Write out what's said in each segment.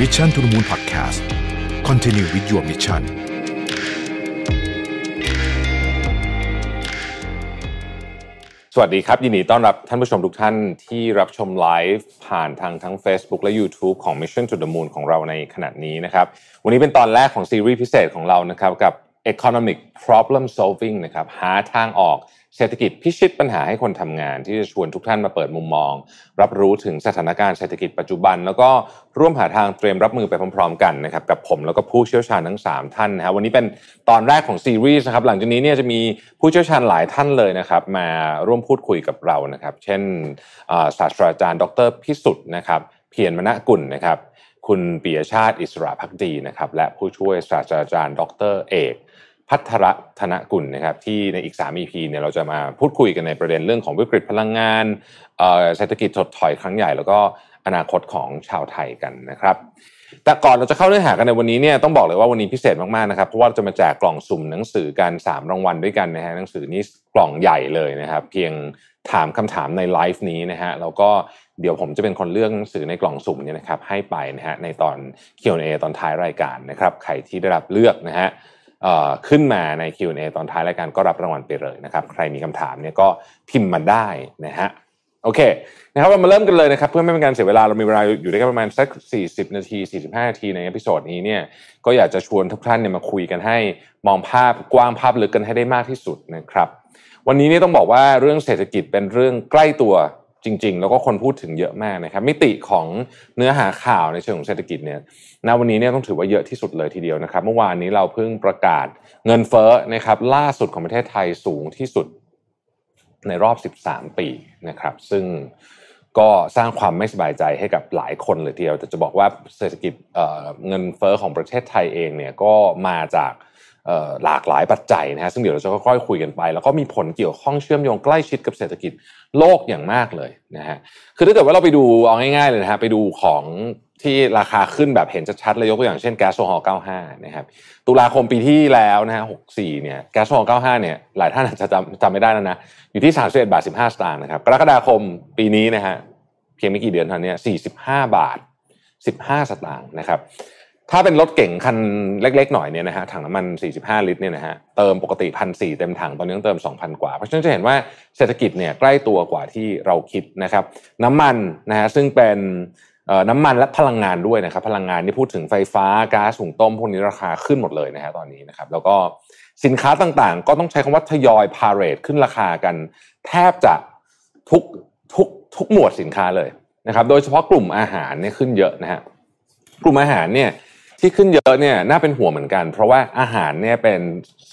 Mission to the Moon Podcast Continue with your mission สวัสดีครับ ยินดีต้อนรับท่านผู้ชมทุกท่านที่รับชมไลฟ์ผ่านทางทั้ง Facebook และ YouTube ของ Mission to the Moon ของเราในขณะนี้นะครับวันนี้เป็นตอนแรกของซีรีส์พิเศษของเรานะครับกับ Economic Problem Solving นะครับหาทางออก เศรษฐกิจพิชิตปัญหาให้คนทำงาน ที่จะชวนทุกท่านมาเปิดมุมมอง รับรู้ถึงสถานการณ์เศรษฐกิจปัจจุบัน แล้วก็ร่วมหาทางเตรียมรับมือไปพร้อมๆ กันนะครับกับผมแล้วก็ผู้เชี่ยวชาญทั้ง 3 ท่านนะครับวันนี้เป็นตอนแรกของซีรีส์นะครับหลังจากนี้เนี่ยจะมีผู้เชี่ยวชาญหลายท่านเลยนะครับมาร่วมพูดคุยกับเรานะครับเช่นศาสตราจารย์ ดรพิสุทธิ์นะครับเพียรมณกุลนะครับคุณปียชาติอิสระพักดีนะครับและผู้ช่วยศาสตราจารย์ ดรเอก พัทรธนกุลนะครับที่ในอีก 3 EP เนี่ยเราจะมาพูดคุยกันในประเด็นเรื่องของวิกฤตพลังงานเศรษฐกิจถดถอยครั้งใหญ่ แล้วก็อนาคตของชาวไทยกันนะครับ แต่ก่อนเราจะเข้าเนื้อหากันในวันนี้เนี่ยต้องบอกเลยว่าวันนี้พิเศษมากๆนะครับเพราะว่าจะมาแจกกล่องสุ่มหนังสือกัน3รางวัลด้วยกันนะฮะหนังสือนี้กล่องใหญ่เลยนะครับ เพียงถามคำถามในไลฟ์นี้นะฮะแล้วก็เดี๋ยวผมจะเป็นคนเลือกหนังสือในกล่องสุ่มเนี่ยนะครับให้ไปนะฮะในตอน Q&A ตอนท้ายรายการนะครับใครที่ได้รับเลือกนะฮะ ขึ้นมาใน Q&A ตอนท้ายรายการก็รับรางวัลไปเลยนะครับใครมีคำถามเนี่ยก็พิมพ์มาได้นะฮะโอเคนะครับเรามาเริ่มกันเลยนะครับเพื่อไม่เป็นการเสียเวลาเรามีเวลาอยู่ได้แค่ประมาณสัก 40 นาที 45 นาทีใน episode นี้เนี่ยก็อยากจะชวนทุกท่านเนี่ยมาคุยกันให้มองภาพกว้างภาพลึกกันให้ได้มากที่สุดนะครับวันนี้นี่ต้องบอกว่าเรื่องเศรษฐกิจเป็นเรื่องใกล้ตัว จริง ๆ แล้วก็คนพูดถึงเยอะมากนะครับ มิติของเนื้อหาข่าวในเชิงของเศรษฐกิจเนี่ยณวันนี้เนี่ยต้องถือว่าเยอะที่สุดเลยทีเดียวนะครับ เมื่อวานนี้เราเพิ่งประกาศเงินเฟ้อนะครับ ล่าสุดของประเทศไทยสูงที่สุดในรอบ 13 ปีนะครับ ซึ่งก็สร้างความไม่สบายใจให้กับหลายคนเลยทีเดียวแต่จะบอกว่าเศรษฐกิจเงินเฟ้อของประเทศไทยเองเนี่ยก็มาจาก หลากหลายปัจจัยนะฮะซึ่งเดี๋ยวเราจะค่อยๆคุยกันไป แล้วก็มีผลเกี่ยวข้องเชื่อมโยงใกล้ชิดกับเศรษฐกิจโลกอย่างมากเลยนะฮะคือถ้าเกิดว่าเราไปดูเอาง่ายๆเลยนะฮะไปดูของที่ราคาขึ้นแบบเห็นชัดๆเลยยกตัวอย่างเช่นแก๊สโซฮอล์95 นะครับ ตุลาคมปีที่แล้วนะฮะ64 เนี่ย แก๊สโซฮอล์95 เนี่ย หลายท่านอาจจะจำจำไม่ได้แล้วนะ อยู่ที่ 31 บาท 15 สตางค์นะครับ กรกฎาคมปีนี้นะฮะ เพียงไม่กี่เดือนเท่านี้45 บาท 15 สตางค์นะครับ ถ้าเป็นรถเก่งคันเล็กๆหน่อยเนี่ยนะฮะถังน้ำมัน 45 ลิตรเนี่ยนะฮะเติมปกติพันสี่เต็มถังตอนนี้ต้องเติม 2,000 กว่า เพราะฉะนั้นจะเห็นว่าเศรษฐกิจเนี่ยใกล้ตัวกว่าที่เราคิดนะครับน้ำมันนะฮะซึ่งเป็นน้ำมันและพลังงานด้วยนะครับพลังงานที่พูดถึงไฟฟ้าก๊าซหุงต้มพวกนี้ราคาขึ้นหมดเลยนะฮะตอนนี้นะครับแล้วก็สินค้าต่างๆ ก็ต้องใช้คำว่าทยอยพาเรทขึ้นราคากัน แทบจะทุกทุกทุกหมวดสินค้าเลยนะครับโดยเฉพาะกลุ่มอาหารเนี่ยขึ้นเยอะนะฮะกลุ่มอาหารเนี่ย ที่ขึ้นเยอะเนี่ยน่าเป็นห่วงเหมือนกัน เพราะว่าอาหารเนี่ยเป็น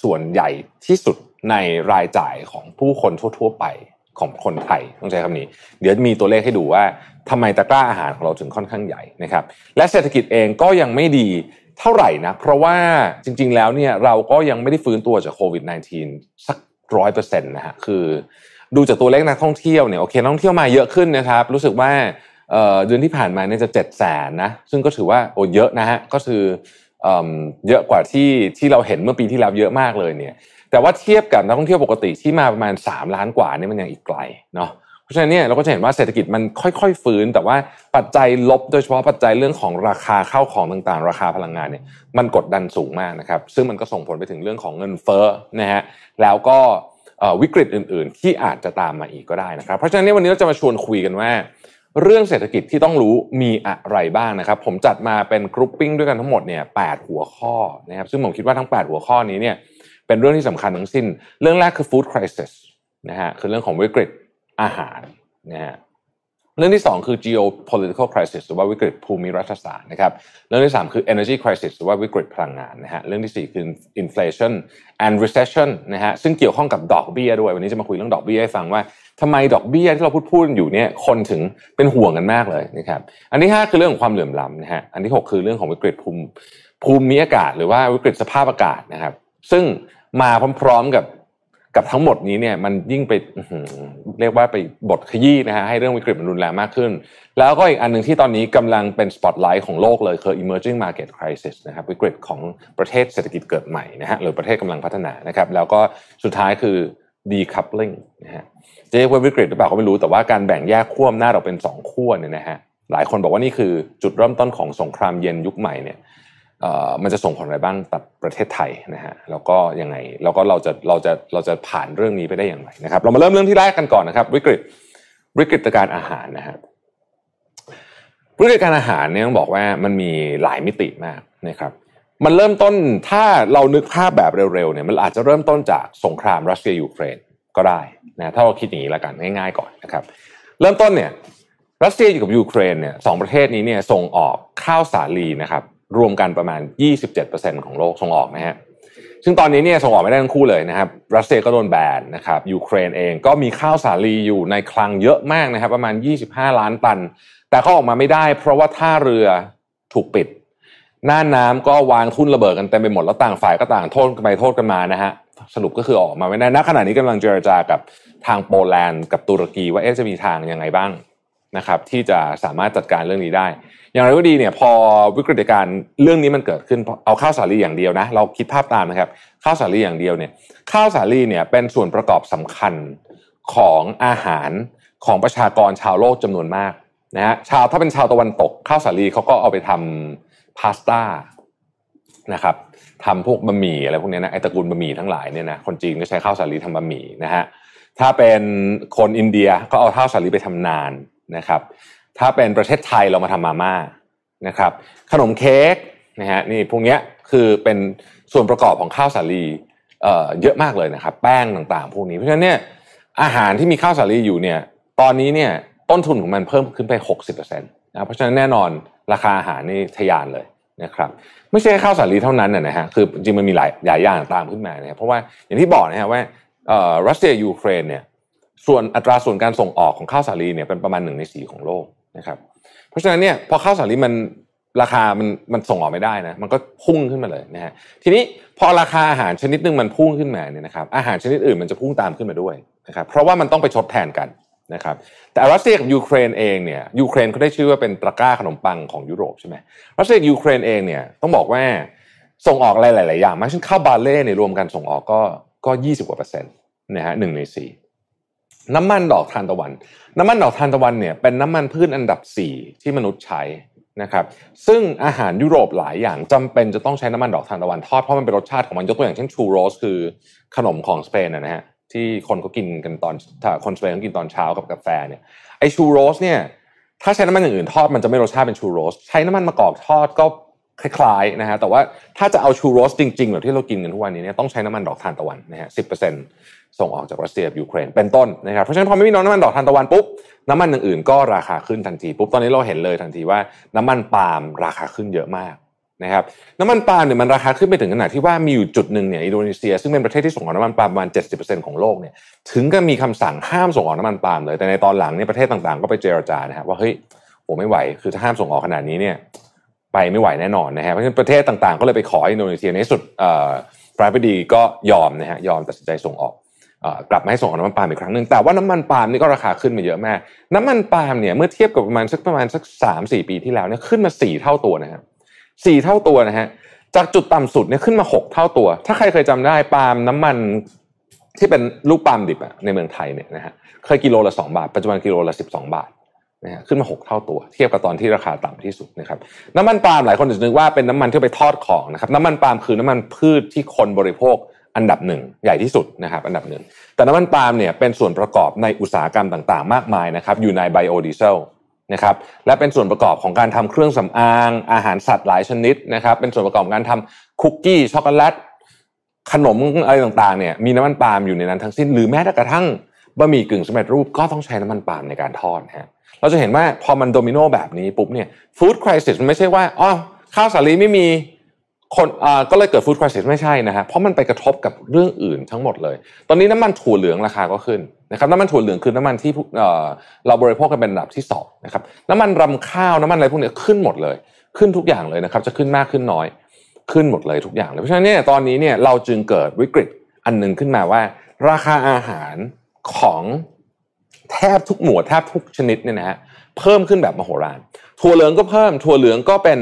ส่วนใหญ่ที่สุดในรายจ่ายของผู้คนทั่ว ๆ ไปของคนไทยต้องใช้คำนี้ เดี๋ยวมีตัวเลขให้ดูว่าทำไมตะกร้าอาหารของเราถึงค่อนข้างใหญ่นะครับ และเศรษฐกิจเองก็ยังไม่ดีเท่าไหร่นะเพราะว่าจริง ๆ แล้วเนี่ยเราก็ยังไม่ได้ฟื้นตัวจากโควิด -19 สักร้อยเปอร์เซ็นต์นะฮะคือดูจากตัวเลขนักท่องเที่ยวเนี่ยโอเคนักท่องเที่ยวมาเยอะขึ้นนะครับ รู้สึกว่า เดือนที่ผ่านมาเนี่ยจะเจ็ดแสนนะซึ่งก็ถือว่าโอ้เยอะนะฮะก็คือเยอะกว่าที่ที่เราเห็นเมื่อปีที่แล้วเยอะมากเลยเนี่ยแต่ว่าเทียบกับนักท่องเที่ยวปกติที่มาประมาณ 3 ล้านกว่านี่มันยังอีกไกลเนาะเพราะฉะนั้นเนี่ยเราก็จะเห็นว่าเศรษฐกิจมันค่อยๆฟื้น แต่ว่าปัจจัยลบโดยเฉพาะปัจจัยเรื่องของราคาเข้าของต่างๆ ราคาพลังงานเนี่ยมันกดดันสูงมากนะครับซึ่งมันก็ส่งผลไปถึงเรื่องของเงินเฟ้อนะฮะแล้วก็วิกฤตอื่น ๆ ที่อาจจะตามมาอีกก็ได้นะครับ เพราะฉะนั้นวันนี้เราจะมาชวนคุยกันว่า เรื่องเศรษฐกิจที่ต้องรู้มีอะไรบ้างนะครับ ผมจัดมาเป็นกรุ๊ปปิ้งด้วยกันทั้งหมดเนี่ยแหัวข้อนะครับซึ่งผมคิดว่าทั้ง 8 หัวข้อนี้เนี่ยเป็นเรื่องที่สำคัญทั้งสิ้น เรื่องแรกคือ food crisis นะฮะคือเรื่องของวิกฤตอาหารนะฮะเรื่องที่ 2 คือ geopolitical crisis หรือว่าวิกฤตภูมิรัฐศาสตร์นะครับเรื่องที่ 3 คือ energy crisis หรือว่าวิกฤตพลังงานนะฮะเรื่องที่ 4 คือ inflation and recession นะฮะซึ่งเกี่ยวข้องกับดอกเบี้ยด้วย วันนี้จะมาคุยเรื่องดอกเบี้ยให้ฟังว่า ทำไมดอกเบี้ยที่เราพูดพูดอยู่เนี่ยคนถึงเป็นห่วงกันมากเลยนะครับ อันที่5คือเรื่องของความเหลื่อมล้ำนะฮะอันที่ 6 คือเรื่องของวิกฤตภูมิภูมิอากาศ หรือว่าวิกฤตสภาพอากาศนะครับ ซึ่งมาพร้อมๆกับกับทั้งหมดนี้เนี่ยมันยิ่งไปเรียกว่าไปบทขยี้นะฮะให้เรื่องวิกฤตมันรุนแรงมากขึ้น แล้วก็อีกอันหนึ่งที่ตอนนี้กำลังเป็นสปอตไลท์ของโลกเลยคือ emerging market crisis นะครับวิกฤตของประเทศเศรษฐกิจเกิดใหม่นะฮะหรือประเทศกำลังพัฒนานะครับแล้วก็สุดท้ายคือ decoupling นะฮะจะเรียกว่าวิกฤตหรือเปล่าก็ไม่รู้แต่ว่าการแบ่งแยกขั้วอำนาจออกเป็นสองขั้วเนี่ยนะฮะหลายคนบอกว่านี่คือจุดเริ่มต้นของสงครามเย็นยุคใหม่เนี่ยมันจะส่งผลอะไรบ้างต่อประเทศไทยนะฮะแล้วก็ยังไงแล้วก็เราจะเราจะเราจะผ่านเรื่องนี้ไปได้อย่างไรนะครับเรามาเริ่มเรื่องที่แรกกันก่อนนะครับ วิกฤตวิกฤตการอาหารนะฮะวิกฤตการอาหารเนี่ยต้องบอกว่ามันมีหลายมิติมากนะครับ มันเริ่มต้นถ้าเรานึกภาพแบบเร็วๆเนี่ยมันอาจจะเริ่มต้นจากสงครามรัสเซียยูเครนก็ได้นะถ้าเราคิดอย่างนี้ละกันง่ายๆก่อนนะครับ เริ่มต้นเนี่ยรัสเซียอยู่กับยูเครนเนี่ยสองประเทศนี้เนี่ยส่งออกข้าวสาลีนะครับรวมกันประมาณ 27%ของโลกส่งออกนะฮะซึ่งตอนนี้เนี่ยส่งออกไม่ได้ทั้งคู่เลยนะครับรัสเซียก็โดนแบนนะครับยูเครนเองก็มีข้าวสาลีอยู่ในคลังเยอะมากนะครับ ประมาณ 25 ล้านตัน แต่เขาออกมาไม่ได้ เพราะว่าท่าเรือถูกปิด หน้าน้ำก็วางทุ่นระเบิดกันเต็มไปหมดแล้วต่างฝ่ายก็ต่างโทษกันไปโทษกันมานะฮะสรุปก็คือออกมาไม่ได้ณขณะนี้กำลังเจรจากับทางโปแลนด์กับตุรกีว่าเอ๊ะจะมีทางยังไงบ้างนะครับ ที่จะสามารถจัดการเรื่องนี้ได้ อย่างไรก็ดีเนี่ยพอวิกฤตการเรื่องนี้มันเกิดขึ้นเอาข้าวสาลีอย่างเดียวนะ เราคิดภาพตามนะครับข้าวสาลีอย่างเดียวเนี่ยข้าวสาลีเนี่ยเป็นส่วนประกอบสำคัญของอาหารของประชากรชาวโลกจำนวนมากนะฮะชาวถ้าเป็นชาวตะวันตกข้าวสาลีเขาก็เอาไปทำ พาสต้านะครับทำพวกบะหมี่อะไรพวกนี้นะไอตระกูลบะหมี่ทั้งหลายเนี่ยนะคนจีนก็ใช้ข้าวสาลีทำบะหมี่นะฮะถ้าเป็นคนอินเดียก็เอาข้าวสาลีไปทำนานนะครับ ถ้าเป็นประเทศไทยเรามาทำมาม่านะครับ ขนมเค้กนะฮะนี่พวกนี้คือเป็นส่วนประกอบของข้าวสาลีเอ่อเยอะมากเลยนะครับ แป้งต่างๆ พวกนี้เพราะฉะนั้นเนี่ยอาหารที่มีข้าวสาลีอยู่เนี่ย ตอนนี้เนี่ยต้นทุนของมันเพิ่มขึ้นไป 60% นะเพราะฉะนั้นแน่นอนราคาอาหารนี่ทะยานเลยนะครับไม่ใช่ข้าวสาลีเท่านั้นนะฮะคือจริงมันมีหลายหลายอย่างตามขึ้นมาเนี่ยเพราะว่าอย่างที่บอกนะฮะว่ารัสเซียยูเครนเนี่ยส่วนอัตราส่วนการส่งออกของข้าวสาลีเนี่ยเป็นประมาณหนึ่งในสี่ของโลกนะครับเพราะฉะนั้นเนี่ยพอข้าวสาลีมันราคามันมันส่งออกไม่ได้นะมันก็พุ่งขึ้นมาเลยนะฮะทีนี้พอราคาอาหารชนิดหนึ่งมันพุ่งขึ้นมาเนี่ยนะครับอาหารชนิดอื่นมันจะพุ่งตามขึ้นมาด้วยนะครับเพราะว่ามันต้องไปชดแทนกัน นะครับแต่รัสเซียกับยูเครนเองเนี่ยยูเครนเขาได้ชื่อว่าเป็นตะกร้าขนมปังของยุโรปใช่ไหมรัสเซียยูเครนเองเนี่ยต้องบอกว่าส่งออกอะไรหลาย ๆ อย่างมากเช่นข้าวบาเล่เนี่ยรวมกันส่งออกก็ก็ยี่สิบกว่าเปอร์เซ็นต์นะฮะหนึ่งในสี่น้ำมันดอกทานตะวัน น้ำมันดอกทานตะวันเนี่ยเป็นน้ำมันพืชอันดับ4ที่มนุษย์ใช้นะครับซึ่งอาหารยุโรปหลายอย่างจำเป็นจะต้องใช้น้ำมันดอกทานตะวันทอดเพราะมันเป็นรสชาติของมันยกตัวอย่างเช่นชูโรสคือขนมของสเปนนะฮะ ที่คนเขากินกันตอนถ้าคนสเปนเขากินตอนเช้ากับกาแฟเนี่ยไอชูโรสเนี่ยถ้าใช้น้ำมันอย่างอื่นทอดมันจะไม่รสชาติเป็นชูโรส ใช้น้ำมันมะกอกทอดก็คล้ายๆนะฮะแต่ว่าถ้าจะเอาชูโรสจริงๆแบบที่เรากินกันทุกวันนี้เนี่ยต้องใช้น้ำมันดอกทานตะวันนะฮะสิบเปอร์เซ็นต์ส่งออกจากรัสเซียยูเครนเป็นต้นนะครับเพราะฉะนั้นพอไม่มีน้ำมันดอกทานตะวันปุ๊บน้ำมันอย่างอื่นก็ราคาขึ้นทันทีปุ๊บตอนนี้เราเห็นเลยทันทีว่าน้ำมันปาล์มราคาขึ้นเยอะมาก นะครับน้ำมันปาล์มเนี่ยมันราคาขึ้นไปถึงขนาดที่ว่ามีอยู่จุดหนึ่งเนี่ยอินโดนีเซียซึ่งเป็นประเทศที่ส่งออกน้ำมันปาล์มประมาณ 70%ของโลกเนี่ยถึงก็มีคำสั่งห้ามส่งออกน้ำมันปาล์มเลยแต่ในตอนหลังเนี่ยประเทศต่างๆ ก็ไปเจรจานะครับว่าเฮ้ยโอ้ไม่ไหว คือถ้าห้ามส่งออกขนาดนี้เนี่ยไปไม่ไหวแน่นอนนะฮะเพราะฉะนั้นประเทศต่างๆ ก็เลยไปขออินโดนีเซียในสุดปรานาธิบดีก็ยอมนะฮะยอมตัดสินใจส่งออกกลับมาให้ส่งออกน้ำมันปาล์มอีกครั้งหนึ่งแต่ว่าน้ำมันปาล์มนี่ก็ราคาขึ้นมาเยอะมาก น้ำมันปาล์มเนี่ยเมื่อเทียบกับประมาณสักประมาณสักสามสี่ปีที่แล้วเนี่ยขึ้นมาสี่เท่าตัวนะครับ สี่เท่าตัวนะฮะจากจุดต่ำสุดเนี่ยขึ้นมาหกเท่าตัว ถ้าใครเคยจำได้ปาล์มน้ำมันที่เป็นลูกปาล์มดิบอะในเมืองไทยเนี่ยนะฮะเคยกิโลละสองบาท ปัจจุบันกิโลละสิบสองบาทนะฮะขึ้นมาหกเท่าตัว เทียบกับตอนที่ราคาต่ำที่สุดนะครับน้ำมันปาล์มหลายคนจะนึกว่าเป็นน้ำมันที่ไปทอดของนะครับน้ำมันปาล์มคือน้ำมันพืชที่คนบริโภคอันดับหนึ่งใหญ่ที่สุดนะครับอันดับหนึ่งแต่น้ำมันปาล์มเนี่ยเป็นส่วนประกอบในอุตสาหกรรมต่างๆ มากมายนะครับอยู่ในไบโอดีเซล นะครับและเป็นส่วนประกอบของการทำเครื่องสำอางอาหารสัตว์หลายชนิดนะครับเป็นส่วนประกอบการทำคุกกี้ช็อกโกแลตขนมอะไรต่างๆเนี่ยมีน้ำมันปาล์มอยู่ในนั้นทั้งสิ้น หรือแม้แต่กระทั่งบะหมี่กึ่งสำเร็จรูปก็ต้องใช้น้ำมันปาล์มในการทอดนะฮะเราจะเห็นว่าพอมันโดมิโนแบบนี้ปุ๊บเนี่ยฟู้ดคริสิสมันไม่ใช่ว่าอ๋อข้าวสาลีไม่มีคนอ่าก็เลยเกิดฟู้ดคริสิสไม่ใช่นะฮะเพราะมันไปกระทบกับเรื่องอื่นทั้งหมดเลย ตอนนี้น้ำมันถั่วเหลืองราคาก็ขึ้น นะครับน้ำมันถั่วเหลืองคือน้ำมันที่เอ่อเราบริโภคกันเป็นระดับที่สองนะครับน้ำมันรำข้าวน้ำมันอะไรพวกนี้ขึ้นหมดเลย ขึ้นทุกอย่างเลยนะครับ จะขึ้นมากขึ้นน้อย ขึ้นหมดเลยทุกอย่างเลยเพราะฉะนั้นเนี่ยตอนนี้เนี่ยเราจึงเกิดวิกฤตอันหนึ่งขึ้นมาว่า ราคาอาหารของแทบทุกหมวดแทบทุกชนิดเนี่ยนะฮะเพิ่มขึ้นแบบมโหฬารถั่วเหลืองก็เพิ่มถั่วเหลืองก็เป็น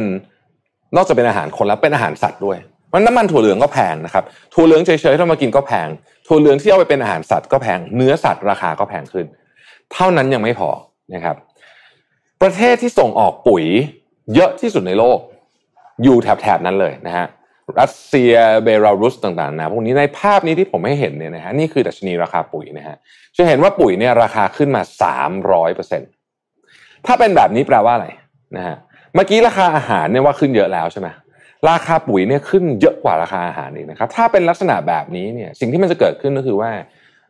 นอกจากเป็นอาหารคนแล้วเป็นอาหารสัตว์ด้วยมันน้ำมันถั่วเหลืองก็แพงนะครับถั่วเหลืองเฉยๆถ้ามากินก็แพง ถั่วเหลืองที่เอาไปเป็นอาหารสัตว์ก็แพง เนื้อสัตว์ราคาก็แพงขึ้น เท่านั้นยังไม่พอนะครับ ประเทศที่ส่งออกปุ๋ยเยอะที่สุดในโลก อยู่แถบๆนั้นเลยนะฮะรัสเซียเบลารุสต่างๆนะพวกนี้ในภาพนี้ที่ผมให้เห็นเนี่ยนะฮะนี่คือดัชนีราคาปุ๋ยนะฮะจะเห็นว่าปุ๋ยเนี่ยราคาขึ้นมา 300เปอร์เซ็นถ้าเป็นแบบนี้แปลว่าอะไรนะฮะเมื่อกี้ราคาอาหารเนี่ยว่าขึ้นเยอะแล้วใช่ไหม ราคาปุ๋ยเนี่ยขึ้นเยอะกว่าราคาอาหารอีกนะครับ ถ้าเป็นลักษณะแบบนี้เนี่ยสิ่งที่มันจะเกิดขึ้นก็คือว่า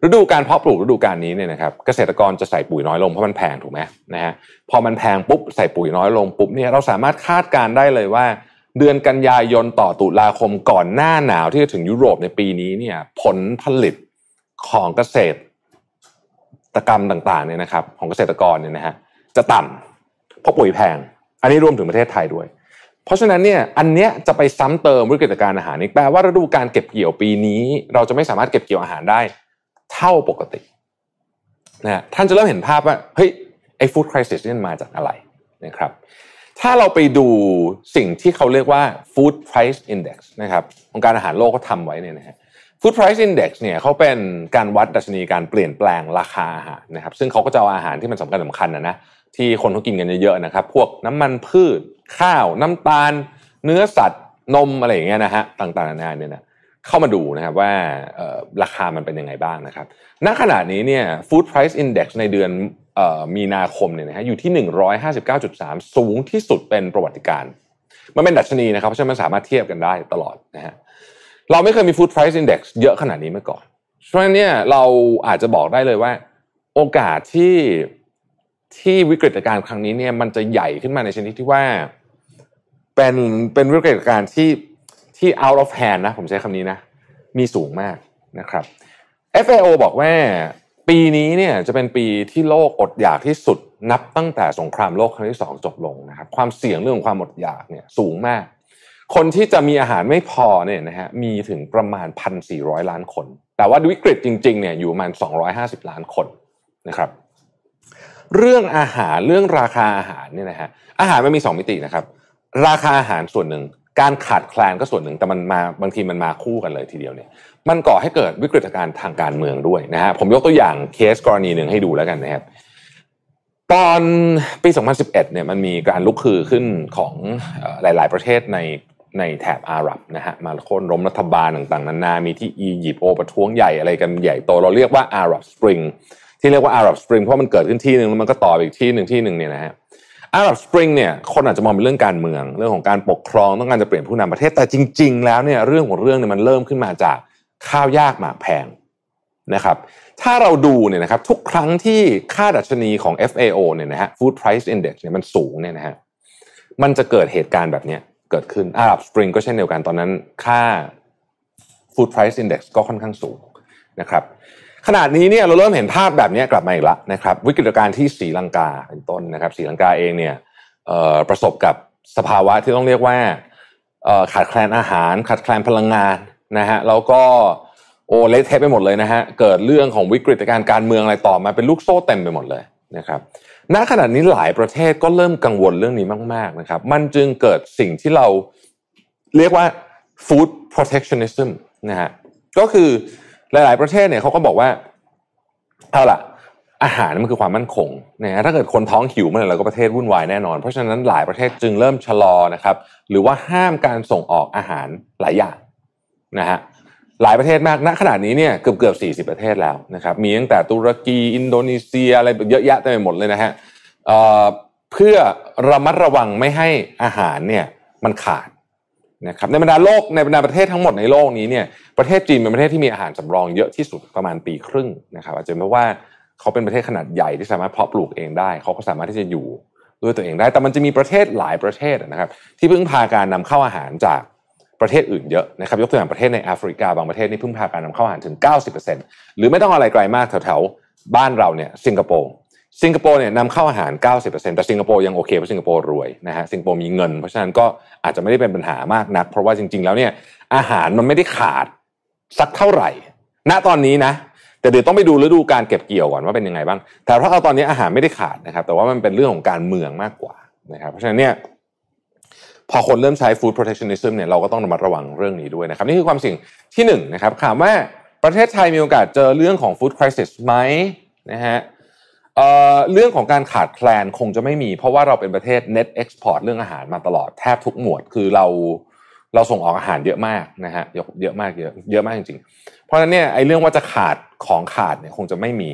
ฤดูการเพาะปลูกฤดูการนี้เนี่ยนะครับเกษตรกรจะใส่ปุ๋ยน้อยลงเพราะมันแพงถูกไหมนะฮะพอมันแพงปุ๊บใส่ปุ๋ยน้อยลงปุ๊บเนี่ยเราสามารถคาดการได้เลยว่า เดือนกันยายนต่อตุลาคมก่อนหน้าหนาวที่จะถึงยุโรปในปีนี้เนี่ยผลผลิตของเกษตรกรรมต่างๆเนี่ยนะครับของเกษตรกรเนี่ยนะฮะจะต่ำเพราะปุ๋ยแพง อันนี้รวมถึงประเทศไทยด้วย เพราะฉะนั้นเนี่ยอันเนี้ยจะไปซ้ำเติมวิกฤตการอาหารนี่แปลว่าฤดูการเก็บเกี่ยวปีนี้ เราจะไม่สามารถเก็บเกี่ยวอาหารได้เท่าปกตินะท่านจะเริ่มเห็นภาพว่าเฮ้ยไอ้ฟู้ดคริสิสนี่มาจากอะไรนะครับถ้าเราไปดูสิ่งที่เขาเรียกว่า Food Price Index นะครับองค์การอาหารโลกเขาทำไว้เนี่ยนะฮะ Food Price Index เนี่ยเขาเป็นการวัดดัชนีการเปลี่ยนแปลงราคาอาหารนะครับซึ่งเขาก็จะเอาอาหารที่มันสำคัญสำคัญนะนะที่คนเขากินกันเยอะๆนะครับ พวกน้ำมันพืช ข้าวน้ำตาล เนื้อสัตว์นมอะไรอย่างเงี้ยนะฮะต่างๆนานาเนี่ยนะเข้ามาดูนะครับว่าราคามันเป็นยังไงบ้างนะครับณขณะนี้เนี่ย Food Price Index ในเดือนมีนาคมเนี่ยนะฮะอยู่ที่ 159.3 สูงที่สุดเป็นประวัติการ มันเป็นดัชนีนะครับเพราะฉะนั้นมันสามารถเทียบกันได้ตลอดนะฮะเราไม่เคยมี Food Price Index เยอะขนาดนี้มาก่อนเพราะฉะนั้นเนี่ยเราอาจจะบอกได้เลยว่า โอกาสที่ที่วิกฤตการณ์ครั้งนี้เนี่ยมันจะใหญ่ขึ้นมาในชนิดที่ว่า เป็นเป็นวิกฤตการณ์ที่ที่ out of hand นะผมใช้คำนี้นะ มีสูงมากนะครับ FAO บอกว่าปีนี้เนี่ยจะเป็นปีที่โลกอดอยากที่สุดนับตั้งแต่สงครามโลกครั้งที่สองจบลงนะครับความเสี่ยงเรื่องของความอดอยากเนี่ยสูงมาก คนที่จะมีอาหารไม่พอเนี่ยนะฮะมีถึงประมาณ 1,400 ล้านคน แต่ว่าวิกฤตจริงๆเนี่ยอยู่ประมาณ 250 ล้านคนนะครับเรื่องอาหารเรื่องราคาอาหารเนี่ยนะฮะอาหารมันมี 2 มิตินะครับ ราคาอาหารส่วนหนึ่ง การขาดแคลนก็ส่วนหนึ่งแต่มันมาบางทีมันมาคู่กันเลยทีเดียวเนี่ย มันก่อให้เกิดวิกฤตการณ์ทางการเมืองด้วยนะฮะผมยกตัวอย่างเคสกรณีหนึ่งให้ดูแล้วกันนะครับตอนปี 2011 เนี่ยมันมีการลุกคือขึ้นของหลาย ๆ ประเทศในในแถบอาหรับนะฮะมาโค่นล้มรัฐบาลต่าง ๆ นานา มีที่อียิปต์โอประท้วงใหญ่อะไรกันใหญ่โตเราเรียกว่าอาหรับสปริงที่เรียกว่าอาหรับสปริงเพราะมันเกิดขึ้นที่หนึ่งแล้วมันก็ต่ออีกที่หนึ่งที่หนึ่งเนี่ยนะฮะ อาหรับสปริงเนี่ยคนอาจจะมองเป็นเรื่องการเมือง เรื่องของการปกครองต้องการจะเปลี่ยนผู้นำประเทศแต่จริง ๆ แล้วเนี่ยเรื่องของเรื่องเนี่ยมันเริ่มขึ้นมาจากข้าวยากหมากแพงนะครับถ้าเราดูเนี่ยนะครับทุกครั้งที่ค่าดัชนีของ FAO เนี่ยนะฮะ Food Price Index เนี่ยมันสูงเนี่ยนะฮะมันจะเกิดเหตุการณ์แบบนี้เกิดขึ้นอาหรับสปริงก็เช่นเดียวกันตอนนั้นค่า Food Price Index ก็ค่อนข้างสูงนะครับ ขนาดนี้เนี่ยเราเริ่มเห็นภาพแบบนี้กลับมาอีกแล้วนะครับ วิกฤตการณ์ที่ศรีลังกาเป็นต้นนะครับศรีลังกาเองเนี่ยประสบกับสภาวะที่ต้องเรียกว่าขาดแคลนอาหาร ขาดแคลนพลังงานนะฮะแล้วก็โอเละเทะไปหมดเลยนะฮะเกิดเรื่องของวิกฤตการณ์การเมืองอะไรต่อมาเป็นลูกโซ่เต็มไปหมดเลยนะครับณขณะนี้หลายประเทศก็เริ่มกังวลเรื่องนี้มาก ๆนะครับ มันจึงเกิดสิ่งที่เราเรียกว่า food protectionism นะฮะก็คือ หลาย ๆ ประเทศเนี่ยเขาก็บอกว่าเอาล่ะ อาหารมันคือความมั่นคงนะถ้าเกิดคนท้องหิวเมื่อไหร่เราก็ประเทศวุ่นวายแน่นอน เพราะฉะนั้นหลายประเทศจึงเริ่มชะลอนะครับ หรือว่าห้ามการส่งออกอาหารหลายอย่างนะฮะหลายประเทศมากณขณะนี้เนี่ยเกือบเกือบสี่สิบประเทศแล้วนะครับ มีตั้งแต่ตุรกีอินโดนีเซียอะไรเยอะแยะเต็มไปหมดเลยนะฮะเพื่อระมัดระวังไม่ให้อาหารเนี่ยมันขาด นะครับในบรรดาโลกในบรรดาประเทศทั้งหมดในโลกนี้เนี่ยประเทศจีนเป็นประเทศที่มีอาหารสำรองเยอะที่สุดประมาณปีครึ่งนะครับอาจจะเพราะว่าเขาเป็นประเทศขนาดใหญ่ที่สามารถเพาะปลูกเองได้ เขาก็สามารถที่จะอยู่ด้วยตัวเองได้ แต่มันจะมีประเทศหลายประเทศนะครับที่พึ่งพาการนำเข้าอาหารจากประเทศอื่นเยอะนะครับยกตัวอย่างประเทศในแอฟริกาบางประเทศนี่พึ่งพาการนำเข้าอาหารถึง 90%หรือไม่ต้องอะไรไกลมากแถวๆบ้านเราเนี่ยสิงคโปร์ สิงคโปร์เนี่ยนำเข้าอาหาร 90%แต่สิงคโปร์ยังโอเคเพราะสิงคโปร์รวยนะฮะสิงคโปร์มีเงิน เพราะฉะนั้นก็อาจจะไม่ได้เป็นปัญหามากนัก เพราะว่าจริง ๆ แล้วเนี่ยอาหารมันไม่ได้ขาดสักเท่าไหร่ ณตอนนี้นะ แต่เดี๋ยวต้องไปดูฤดูการเก็บเกี่ยวก่อนว่าเป็นยังไงบ้าง แต่เพราะเอาตอนนี้อาหารไม่ได้ขาดนะครับ แต่ว่ามันเป็นเรื่องของการเมืองมากกว่านะครับเพราะฉะนั้นเนี่ยพอคนเริ่มใช้ food protectionism เนี่ยเราก็ต้องระมัดระวังเรื่องนี้ด้วยนะครับ นี่คือความสิ่งที่หนึ่งนะครับถามว่าประเทศไทยมีโอกาสเจอเรื่องของ food crisis ไหมนะฮะ เเรื่องของการขาดแคลนคงจะไม่มี เพราะว่าเราเป็นประเทศ net export เรื่องอาหารมาตลอดแทบทุกหมวดคือเราเราส่งออกอาหารเยอะมากนะฮะเยอะมากเยอะเยอะมากจริงๆ เพราะฉะนั้นเนี่ยไอ้เรื่องว่าจะขาดของขาดเนี่ยคงจะไม่มี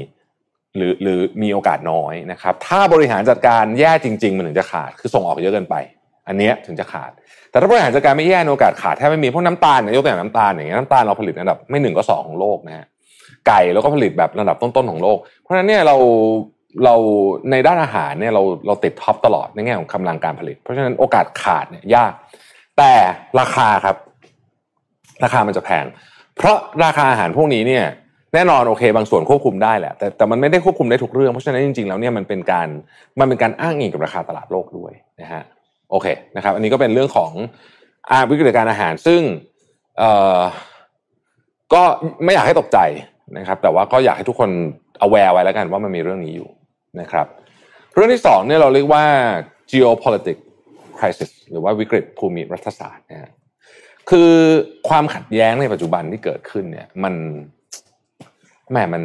หรือหรือมีโอกาสน้อยนะครับ ถ้าบริหารจัดการแย่จริง ๆ มันถึงจะขาดคือส่งออกเยอะเกินไป อันเนี้ยถึงจะขาด แต่ถ้าบริหารจัดการไม่แย่โอกาสขาดแทบไม่มีพวกน้ำตาลเนี่ยยกตัวอย่างน้ำตาลอย่างเงี้ยน้ำตาลเราผลิตอันดับไม่หนึ่งก็สองของโลกนะฮะ ไก่แล้วก็ผลิตแบบระดับต้นๆของโลก เพราะฉะนั้นเนี่ยเราเราในด้านอาหารเนี่ยเราเราติดท็อปตลอดในแง่ของกำลังการผลิต เพราะฉะนั้นโอกาสขาดเนี่ยยาก แต่ราคาครับ ราคามันจะแพง เพราะราคาอาหารพวกนี้เนี่ยแน่นอนโอเค บางส่วนควบคุมได้แหละแต่แต่มันไม่ได้ควบคุมได้ทุกเรื่องเพราะฉะนั้นจริงๆแล้วเนี่ยมันเป็นการมันเป็นการอ้างอิงกับราคาตลาดโลกด้วยนะฮะโอเคนะครับ อันนี้ก็เป็นเรื่องของอาวิกฤตการอาหารซึ่งเอ่อก็ไม่อยากให้ตกใจ นะครับ แต่ว่าก็อยากให้ทุกคน aware ไว้แล้วกันว่ามันมีเรื่องนี้อยู่นะครับ เรื่องที่สองเนี่ยเราเรียกว่า geopolitics crisis หรือว่าวิกฤตภูมิรัฐศาสตร์นะฮะคือความขัดแย้งในปัจจุบันที่เกิดขึ้นเนี่ยมันแหมมัน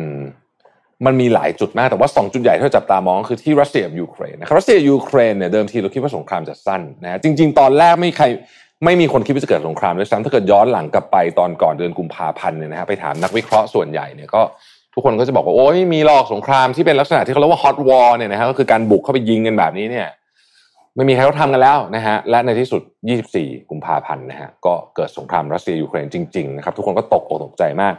มันมีหลายจุดมากแต่ว่าสองจุดใหญ่ที่เราจับตามองคือที่รัสเซียกับยูเครนนะครับรัสเซียยูเครนเนี่ยเดิมทีเราคิดว่าสงครามจะสั้นนะจริง ๆ ตอนแรกไม่ใคร ไม่มีคนคิดว่าจะเกิดสงครามด้วยซ้ำถ้าเกิดย้อนหลังกลับไปตอนก่อนเดือนกุมภาพันธ์เนี่ยนะฮะไปถามนักวิเคราะห์ส่วนใหญ่เนี่ยก็ทุกคนก็จะบอกว่าโอ้ยไม่มีหรอกสงครามที่เป็นลักษณะที่เขาเรียกว่า hot war เนี่ยนะฮะก็คือการบุกเข้าไปยิงกันแบบนี้เนี่ย ไม่มีใครเขาทำกันแล้วนะฮะและในที่สุด 24 กุมภาพันธ์นะฮะก็เกิดสงครามรัสเซียยูเครนจริงๆนะครับทุกคนก็ตกอกตกใจมาก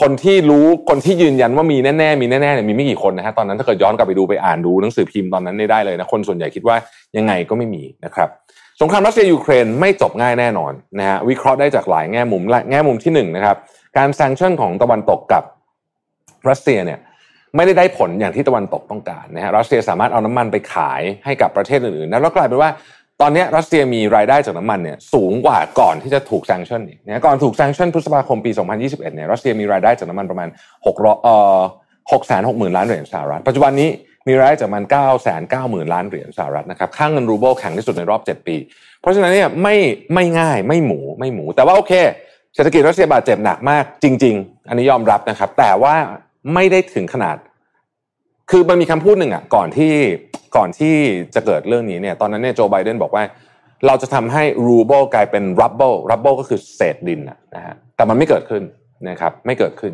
คนที่รู้คนที่ยืนยันว่ามีแน่ๆมีแน่ๆเนี่ยมีไม่กี่คนนะฮะตอนนั้นถ้าเกิดย้อนกลับไปดูไปอ่านดูหนังสือพิมพ์ตอนนั้นได้เลยนะคนส่วนใหญ่คิดว่ายังไงก็ไม่มีนะครับ สงครามรัสเซียยูเครนไม่จบง่ายแน่นอนนะฮะวิเคราะห์ได้จากหลายแง่มุมและแง่มุมที่หนึ่งนะครับการ sanction ของตะวันตกกับรัสเซียเนี่ยไม่ได้ได้ผลอย่างที่ตะวันตกต้องการนะฮะรัสเซียสามารถเอาน้ำมันไปขายให้กับประเทศอื่นๆแล้วกลายเป็นว่าตอนนี้รัสเซียมีรายได้จากน้ำมันเนี่ยสูงกว่าก่อนที่จะถูก sanction เนี่ยก่อนถูก sanction พฤษภาคมปี 2021เนี่ยรัสเซียมีรายได้จากน้ำมันประมาณ6เอ่อ6แสน6หมื่นล้านเหรียญสหรัฐปัจจุบันนี้ มีรายได้จากมัน9แสน9หมื่นล้านเหรียญสหรัฐนะครับ ค่างเงินรูเบิลแข็งที่สุดในรอบ 7 ปี เพราะฉะนั้นเนี่ยไม่ไม่ง่ายไม่หมูไม่หมู แต่ว่าโอเค เศรษฐกิจรัสเซียบาดเจ็บหนักมากจริง ๆ อันนี้ยอมรับนะครับ แต่ว่าไม่ได้ถึงขนาด คือมันมีคำพูดหนึ่งอะก่อนที่ก่อนที่จะเกิดเรื่องนี้เนี่ยตอนนั้นเนี่ยโจไบเดนบอกว่า เราจะทำให้รูเบิลกลายเป็น rubble rubble ก็คือเศษดินนะฮะแต่มันไม่เกิดขึ้นนะครับไม่เกิดขึ้น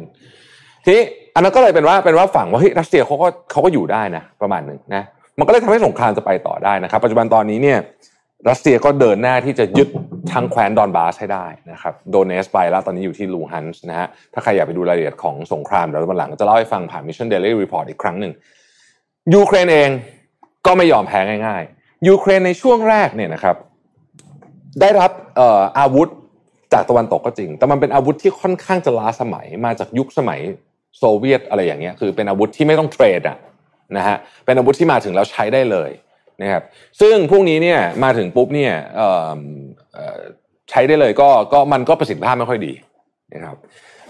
ที อันนั้นก็เลยเป็นว่าเป็นว่าฝั่งว่าเฮ้ยรัสเซียเขาก็เขาก็อยู่ได้นะประมาณหนึ่งนะมันก็เลยทำให้สงครามจะไปต่อได้นะครับ ปัจจุบันตอนนี้เนี่ยรัสเซียก็เดินหน้าที่จะยึดทั้งแคว้นดอนบาสให้ได้นะครับโดเนตสก์ไปแล้วตอนนี้อยู่ที่ลูฮันสก์นะฮะถ้าใครอยากไปดูรายละเอียดของสงครามเดี๋ยววันหลังจะเล่าให้ฟังผ่าน Mission Daily Report อีกครั้งหนึ่งยูเครนเองก็ไม่ยอมแพ้ง่ายๆยูเครนในช่วงแรกเนี่ยนะครับได้รับอออาวุธจากตะวันตกก็จริง แต่มันเป็นอาวุธที่ค่อนข้างจะล้าสมัยมาจากยุคสมัย โซเวียตอะไรอย่างเงี้ยคือเป็นอาวุธที่ไม่ต้องเทรดอะนะฮะเป็นอาวุธที่มาถึงแล้วใช้ได้เลยนะครับซึ่งพวกนี้เนี่ยมาถึงปุ๊บเนี่ยใช้ได้เลยก็ก็มันก็ประสิทธิภาพไม่ค่อยดีนะครับ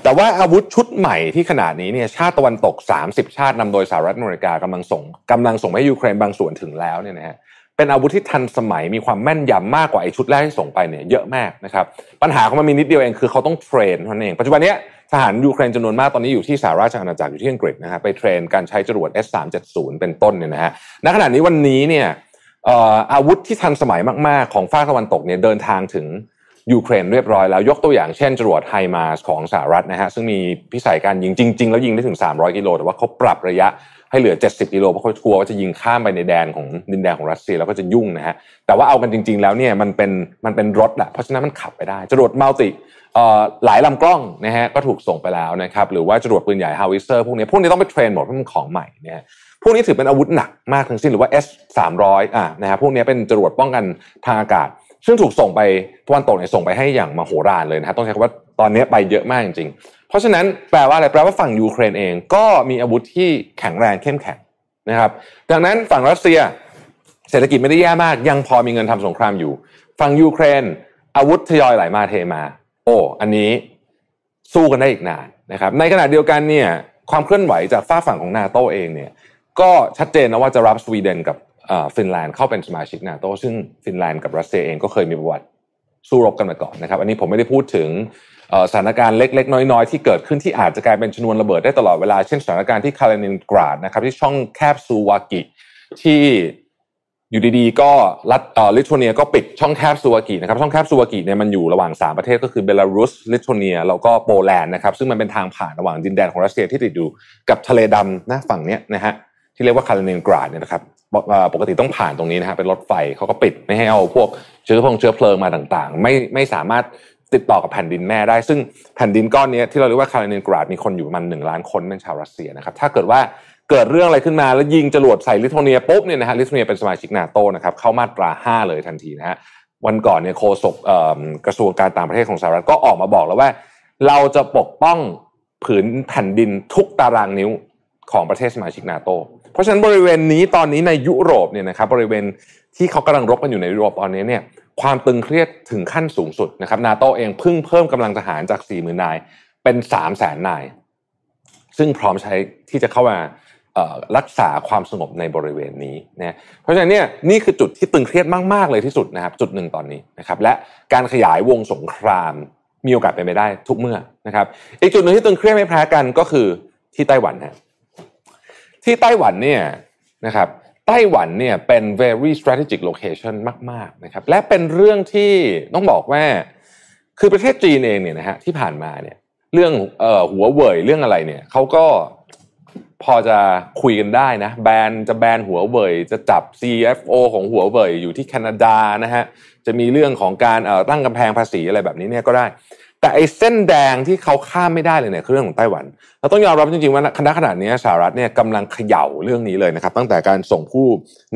แต่ว่าอาวุธชุดใหม่ที่ขนาดนี้เนี่ยชาติตะวันตก 30 ชาตินำโดยสหรัฐอเมริกากำลังส่งกำลังส่งให้ยูเครนบางส่วนถึงแล้วเนี่ยนะฮะ เป็นอาวุธที่ทันสมัยมีความแม่นยำมากกว่าไอ้ชุดแรกที่ส่งไปเนี่ยเยอะมากนะครับปัญหาของมันมีนิดเดียวเองคือเขาต้อง train เท่านั้นเองปัจจุบันนี้ทหารยูเครนจำนวนมากตอนนี้อยู่ที่สหราชอาณาจักรอยู่ที่อังกฤษนะฮะไป train การใช้จรวด S370 เป็นต้นเนี่ยนะฮะณขณะนี้วันนี้เนี่ยอาวุธที่ทันสมัยมาก ๆ ของฟากตะวันตกเนี่ยเดินทางถึงยูเครนเรียบร้อยแล้วยกตัวอย่างเช่นจรวด HIMARS ของสหรัฐนะฮะซึ่งมีพิสัยการยิงจริง ๆ แล้วยิงได้ถึง 300 กิโลแต่ว่าเขาปรับระยะ ให้เหลือ 70กิโลเพราะเขากลัวว่าจะยิงข้ามไปในแดนของดินแดนของรัสเซียแล้วก็จะยุ่งนะฮะแต่ว่าเอากันจริง ๆ แล้วเนี่ยมันเป็นมันเป็นรถแหละเพราะฉะนั้นมันขับไปได้จรวด multi หลายลำกล้องนะฮะก็ถูกส่งไปแล้วนะครับหรือว่าจรวดปืนใหญ่ howitzer พวกนี้พวกนี้ต้องไป train หมดเพราะมันของใหม่เนี่ยพวกนี้ถือเป็นอาวุธหนักมากทั้งสิ้นหรือว่า S 300อะนะฮะพวกนี้เป็นจรวดป้องกันทางอากาศ ซึ่งถูกส่งไปตะวันตกเนี่ยส่งไปให้อย่างมโหฬารเลยนะฮะต้องใช้คำว่า ตอนนี้ไปเยอะมากจริงๆ เพราะฉะนั้นแปลว่าอะไรแปลว่าฝั่งยูเครนเองก็มีอาวุธที่แข็งแรงเข้มแข็งนะครับ ดังนั้นฝั่งรัสเซียเศรษฐกิจไม่ได้แย่มาก ยังพอมีเงินทำสงครามอยู่ ฝั่งยูเครน อาวุธทยอยไหลมาเทมา โอ้อันนี้สู้กันได้อีกนานนะครับ ในขณะเดียวกันเนี่ยความเคลื่อนไหวจากฟากฝั่งของนาโตเองเนี่ยก็ชัดเจนนะว่าจะรับสวีเดนกับฟินแลนด์เข้าเป็นสมาชิกนาโตซึ่งฟินแลนด์กับรัสเซียเองก็เคยมีประวัติ สู้รบกันมาก่อนนะครับ อันนี้ผมไม่ได้พูดถึงสถานการณ์เล็ก ๆ น้อย ๆ ที่เกิดขึ้นที่อาจจะกลายเป็นชนวนระเบิดได้ตลอดเวลา เช่นสถานการณ์ที่คาลินินกราดนะครับที่ช่องแคบซูวาลกีที่อยู่ดีๆ ก็รัฐเออลิทัวเนียก็ปิดช่องแคบซูวาลกีนะครับช่องแคบซูวาลกีเนี่ยมันอยู่ระหว่าง 3 ประเทศก็คือเบลารุสลิทัวเนียแล้วก็โปแลนด์นะครับซึ่งมันเป็นทางผ่านระหว่างดินแดนของรัสเซียที่ติดอยู่กับทะเลดำนะฝั่งเนี้ยนะฮะ ที่เรียกว่าคาเลนินกราดเนี่ยนะครับปกติต้องผ่านตรงนี้นะฮะเป็นรถไฟเขาก็ปิดไม่ให้เอาพวกเชื้อพงเชื้อเพลิงมาต่างๆ ไม่ไม่สามารถติดต่อกับแผ่นดินแม่ได้ ซึ่งแผ่นดินก้อนนี้ที่เราเรียกว่าคาเลนินกราดมีคนอยู่ประมาณหนึ่งล้านคนเป็นชาวรัสเซียนะครับถ้าเกิดว่าเกิดเรื่องอะไรขึ้นมาแล้วยิงจรวดใส่ลิทัวเนียปุ๊บเนี่ยนะฮะลิทัวเนียเป็นสมาชิกนาโตนะครับเข้ามาตราห้าเลยทันทีนะฮะวันก่อนเนี่ยโฆษกกระทรวงการต่างประเทศของสหรัฐก็ออกมาบอกแล้วว่า เราจะปกป้องผืนแผ่นดินทุกตารางนิ้วของประเทศสมาชิกนาโต เพราะฉะนั้นบริเวณนี้ตอนนี้ในยุโรปเนี่ยนะครับบริเวณที่เขากำลังรบกันอยู่ในยุโรปตอนนี้เนี่ยความตึงเครียดถึงขั้นสูงสุดนะครับนาโตเองเพิ่งเพิ่มกำลังทหารจาก4ี่หมื่นนายเป็น3ามแสนนาย ซึ่งพร้อมใช้ที่จะเข้ามารักษาความสงบในบริเวณนี้นะเพราะฉะนั้นเนี่ยนี่คือจุดที่ตึงเครียดมากๆเลยที่สุดนะครับ จุดหนึ่งตอนนี้นะครับและการขยายวงสงครามมีโอกาสเป็นไปได้ทุกเมื่อนะครับอีกจุดหนึ่งที่ตึงเครียดไม่แพ้กันก็คือที่ไต้หวันนะ ที่ไต้หวันเนี่ยนะครับไต้หวันเนี่ยเป็น very strategic location มากๆนะครับและเป็นเรื่องที่ต้องบอกว่า คือประเทศจีนเองเนี่ยนะฮะที่ผ่านมาเนี่ยเรื่องเอ่อหัวเว่ยเรื่องอะไรเนี่ยเขาก็พอจะคุยกันได้นะแบนจะแบนหัวเว่ยจะจับ CFO ของหัวเว่ยอยู่ที่แคนาดานะฮะจะมีเรื่องของการเอ่อตั้งกำแพงภาษีอะไรแบบนี้เนี่ยก็ได้ แต่ไอ้เส้นแดงที่เขาข้ามไม่ได้เลยเนี่ยคือเรื่องของไต้หวัน เราต้องยอมรับจริงๆว่าคณะขนาดนี้สหรัฐเนี่ยกำลังเขย่าเรื่องนี้เลยนะครับ ตั้งแต่การส่งผู้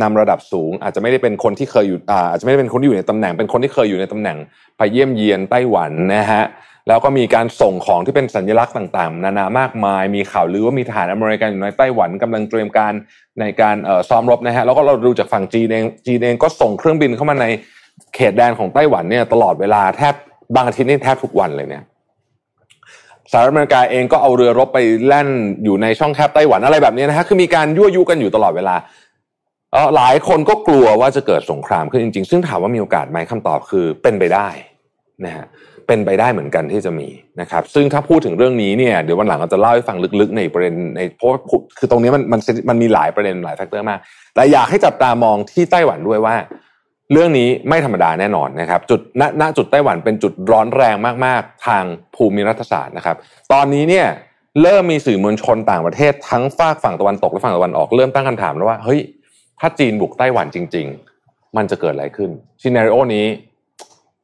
นำระดับสูง อาจจะไม่ได้เป็นคนที่เคยอยู่อาจจะไม่ได้เป็นคนที่อยู่ในตำแหน่ง เป็นคนที่เคยอยู่ในตำแหน่งไปเยี่ยมเยียนไต้หวันนะฮะแล้วก็มีการส่งของที่เป็นสัญลักษณ์ต่างๆ นานามากมาย มีข่าวลือว่ามีทหารอเมริกันอยู่ในไต้หวันกำลังเตรียมการในการซ้อมรบนะฮะแล้วก็เราดูจากฝั่งจีนเองจีนเองก็ส่งเครื่องบินเข้ามาในเขตแดนของไต้หวันเนี่ยตลอดเวลาแทบ บางอาทิตย์นี่แทบทุกวันเลยเนี่ยสหรัฐอเมริกาเองก็เอาเรือรบไปแล่นอยู่ในช่องแคบไต้หวันอะไรแบบนี้นะฮะคือมีการยั่วยุกันอยู่ตลอดเวลาหลายคนก็กลัวว่าจะเกิดสงครามขึ้นจริงๆ ซึ่งถามว่ามีโอกาสไหมคำตอบคือเป็นไปได้นะฮะเป็นไปได้เหมือนกันที่จะมีนะครับ ซึ่งถ้าพูดถึงเรื่องนี้เนี่ยเดี๋ยววันหลังเราจะเล่าให้ฟังลึกๆ ในประเด็นในเพราะคือตรงนี้มันมันมันมีหลายประเด็นหลาย factor มาก แต่อยากให้จับตามองที่ไต้หวันด้วยว่า เรื่องนี้ไม่ธรรมดาแน่นอนนะครับจุดณณจุดไต้หวันเป็นจุดร้อนแรงมาก ๆ ทางภูมิรัฐศาสตร์นะครับ ตอนนี้เนี่ยเริ่มมีสื่อมวลชนต่างประเทศทั้งฟากฝั่งตะวันตกและฝั่งตะวันออกเริ่มตั้งคำถามแล้วว่าเฮ้ยถ้าจีนบุกไต้หวันจริง ๆ มันจะเกิดอะไรขึ้น scenario นี้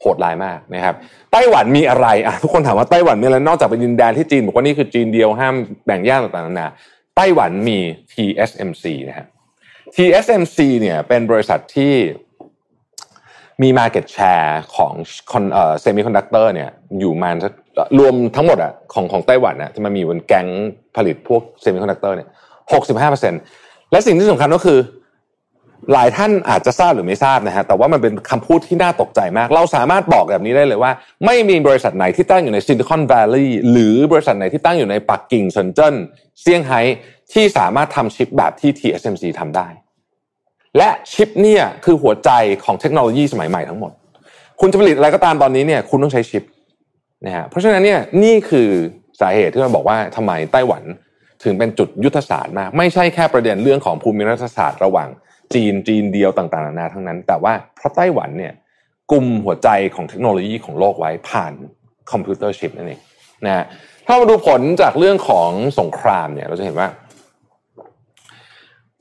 โหดร้ายมากนะครับไต้หวันมีอะไรอะทุกคนถามว่าไต้หวันมีอะไรนอกจากเป็นดินแดนที่จีนบอกว่านี่คือจีนเดียวห้ามแบ่งแยกต่างๆนานาไต้หวันมี TSMC นะฮะ TSMC เนี่ยเป็นบริษัทที่ มี Market Share ของเอ่อ semiconductor เนี่ยอยู่มารวมทั้งหมดอะของของไต้หวันอะจะมามีบนแก๊งผลิตพวก semiconductor เนี่ยหกสิบห้าเปอร์เซ็นต์และสิ่งที่สำคัญก็คือ หลายท่านอาจจะทราบหรือไม่ทราบนะฮะแต่ว่ามันเป็นคำพูดที่น่าตกใจมาก เราสามารถบอกแบบนี้ได้เลยว่า ไม่มีบริษัทไหนที่ตั้งอยู่ในซิลิคอนแวลลีย์หรือบริษัทไหนที่ตั้งอยู่ในปักกิ่งเซินเจิ้นเซี่ยงไฮ้ที่สามารถทำชิปแบบที่ TSMC ทำได้ และชิปเนี่ยคือหัวใจของเทคโนโลยีสมัยใหม่ทั้งหมด คุณจะผลิตอะไรก็ตามตอนนี้เนี่ยคุณต้องใช้ชิปนะฮะเพราะฉะนั้นเนี่ยนี่คือสาเหตุที่เราบอกว่าทำไมไต้หวันถึงเป็นจุดยุทธศาสตร์มาก ไม่ใช่แค่ประเด็นเรื่องของภูมิรัฐศาสตร์ระหว่างจีนจีนเดียวต่างๆนานาทั้งนั้น แต่ว่าเพราะไต้หวันเนี่ยกลุ่มหัวใจของเทคโนโลยีของโลกไว้ผ่านคอมพิวเตอร์ชิปนั่นเองนะฮะถ้ามาดูผลจากเรื่องของสงครามเนี่ยเราจะเห็นว่า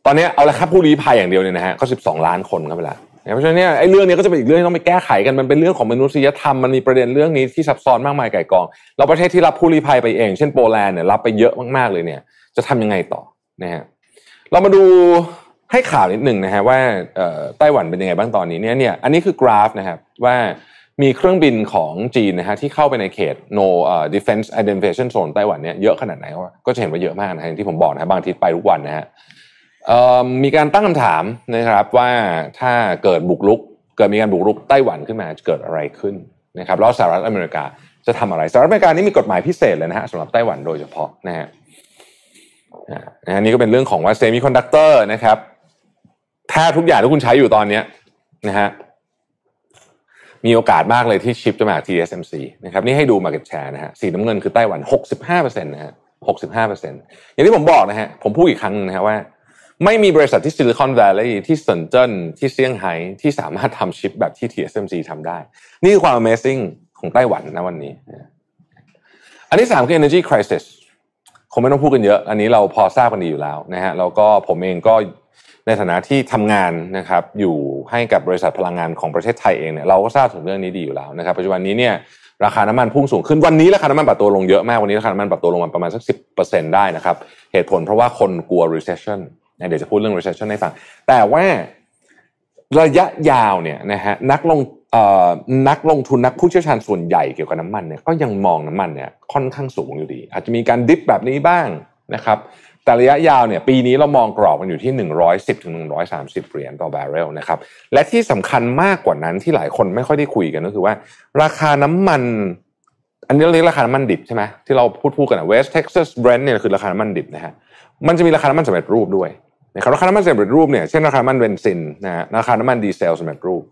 ตอนนี้เอาละครับผู้ลี้ภัยอย่างเดียวเนี่ยนะฮะก็สิบสองล้านคนครับเวลาเพราะฉะนั้นเนี่ยไอ้เรื่องนี้ก็จะเป็นอีกเรื่องที่ต้องไปแก้ไขกันมันเป็นเรื่องของมนุษยธรรมมันมีประเด็นเรื่องนี้ที่ซับซ้อนมากมายไก่กองเราประเทศที่รับผู้ลี้ภัยไปเอง เช่นโปแลนด์เนี่ยรับไปเยอะมากๆเลยเนี่ย จะทำยังไงต่อนะฮะเรามาดูให้ข่าวนิดหนึ่งนะฮะว่าไต้หวันเป็นยังไงบ้างตอนนี้เนี่ยเนี่ยอันนี้คือกราฟนะครับว่ามีเครื่องบินของจีนนะฮะที่เข้าไปในเขต no defense identification zone ไต้หวันเนี่ยเยอะขนาดไหนก็จะเห็นว่าเยอะมากนะฮะที่ผมบอกนะบางทีไปทุกวันนะฮะ มีการตั้งคำถามนะครับว่าถ้าเกิดบุกรุก เกิดมีการบุกรุกไต้หวันขึ้นมาจะเกิดอะไรขึ้นนะครับแล้วสหรัฐอเมริกาจะทำอะไรสหรัฐอเมริกานี่มีกฎหมายพิเศษเลยนะฮะสำหรับไต้หวันโดยเฉพาะนะฮะอันนี้ก็เป็นเรื่องของว่าเซมิคอนดักเตอร์นะครับแทบทุกอย่างที่คุณใช้อยู่ตอนนี้นะฮะมีโอกาสมากเลยที่ชิปจะมาจาก TSMC นะครับนี่ให้ดู market share นะฮะสีน้ำเงินคือไต้หวัน 65%นะฮะ65%อย่างที่ผมบอกนะฮะผมพูดอีกครั้งนะฮะว่า ไม่มีบริษัทที่ซิลิคอนแวลลีย์ที่เซินเจิ้นที่เซี่ยงไฮ้ที่สามารถทำชิปแบบที่ TSMC ทำได้ นี่คือความ Amazing ของไต้หวันนะวันนี้ อันที่สามคือ energy crisis คงไม่ต้องพูดกันเยอะ อันนี้เราพอทราบกันดีอยู่แล้วนะฮะแล้วก็ผมเองก็ในฐานะที่ทำงานนะครับอยู่ให้กับบริษัทพลังงานของประเทศไทยเองเนี่ยเราก็ทราบถึงเรื่องนี้ดีอยู่แล้วนะครับปัจจุบันนี้เนี่ยราคาน้ำมันพุ่งสูงขึ้นวันนี้ราคาน้ำมันปรับตัวลงเยอะมากวันนี้ราคาน้ำมันปรับตัวลงมาประมาณสักสิบเปอร์เซ็นได้นะครับเหตุผลเพราะว่าคนกลัว recession เดี๋ยวจะพูดเรื่อง recession ให้ฟัง แต่ว่าระยะยาวเนี่ยนะฮะนักลงนักลงทุนนักผู้เชี่ยวชาญส่วนใหญ่เกี่ยวกับน้ำมันเนี่ยก็ยังมองน้ำมันเนี่ยค่อนข้างสูงอยู่ดี อาจจะมีการ dip แบบนี้บ้างนะครับแต่ระยะยาวเนี่ยปีนี้เรามองกรอบมันอยู่ที่ 110ถึง130 เหรียญต่อบาร์เรลนะครับและที่สำคัญมากกว่านั้นที่หลายคนไม่ค่อยได้คุยกันก็คือว่า ราคาน้ำมัน อันนี้เราเรียกราคาน้ำมันดิบใช่ไหมที่เราพูดพูดกันอะ West Texas Brent เนี่ยคือราคาน้ำมันดิบนะฮะมันจะมีราคาน้ำมันสำเร็จรูปด้วย นะครับราคาน้ำมันสำเร็จรูปเนี่ยเช่นราคาน้ำมันเบนซินนะฮะราคาน้ำมันดีเซลสำเร็จรูป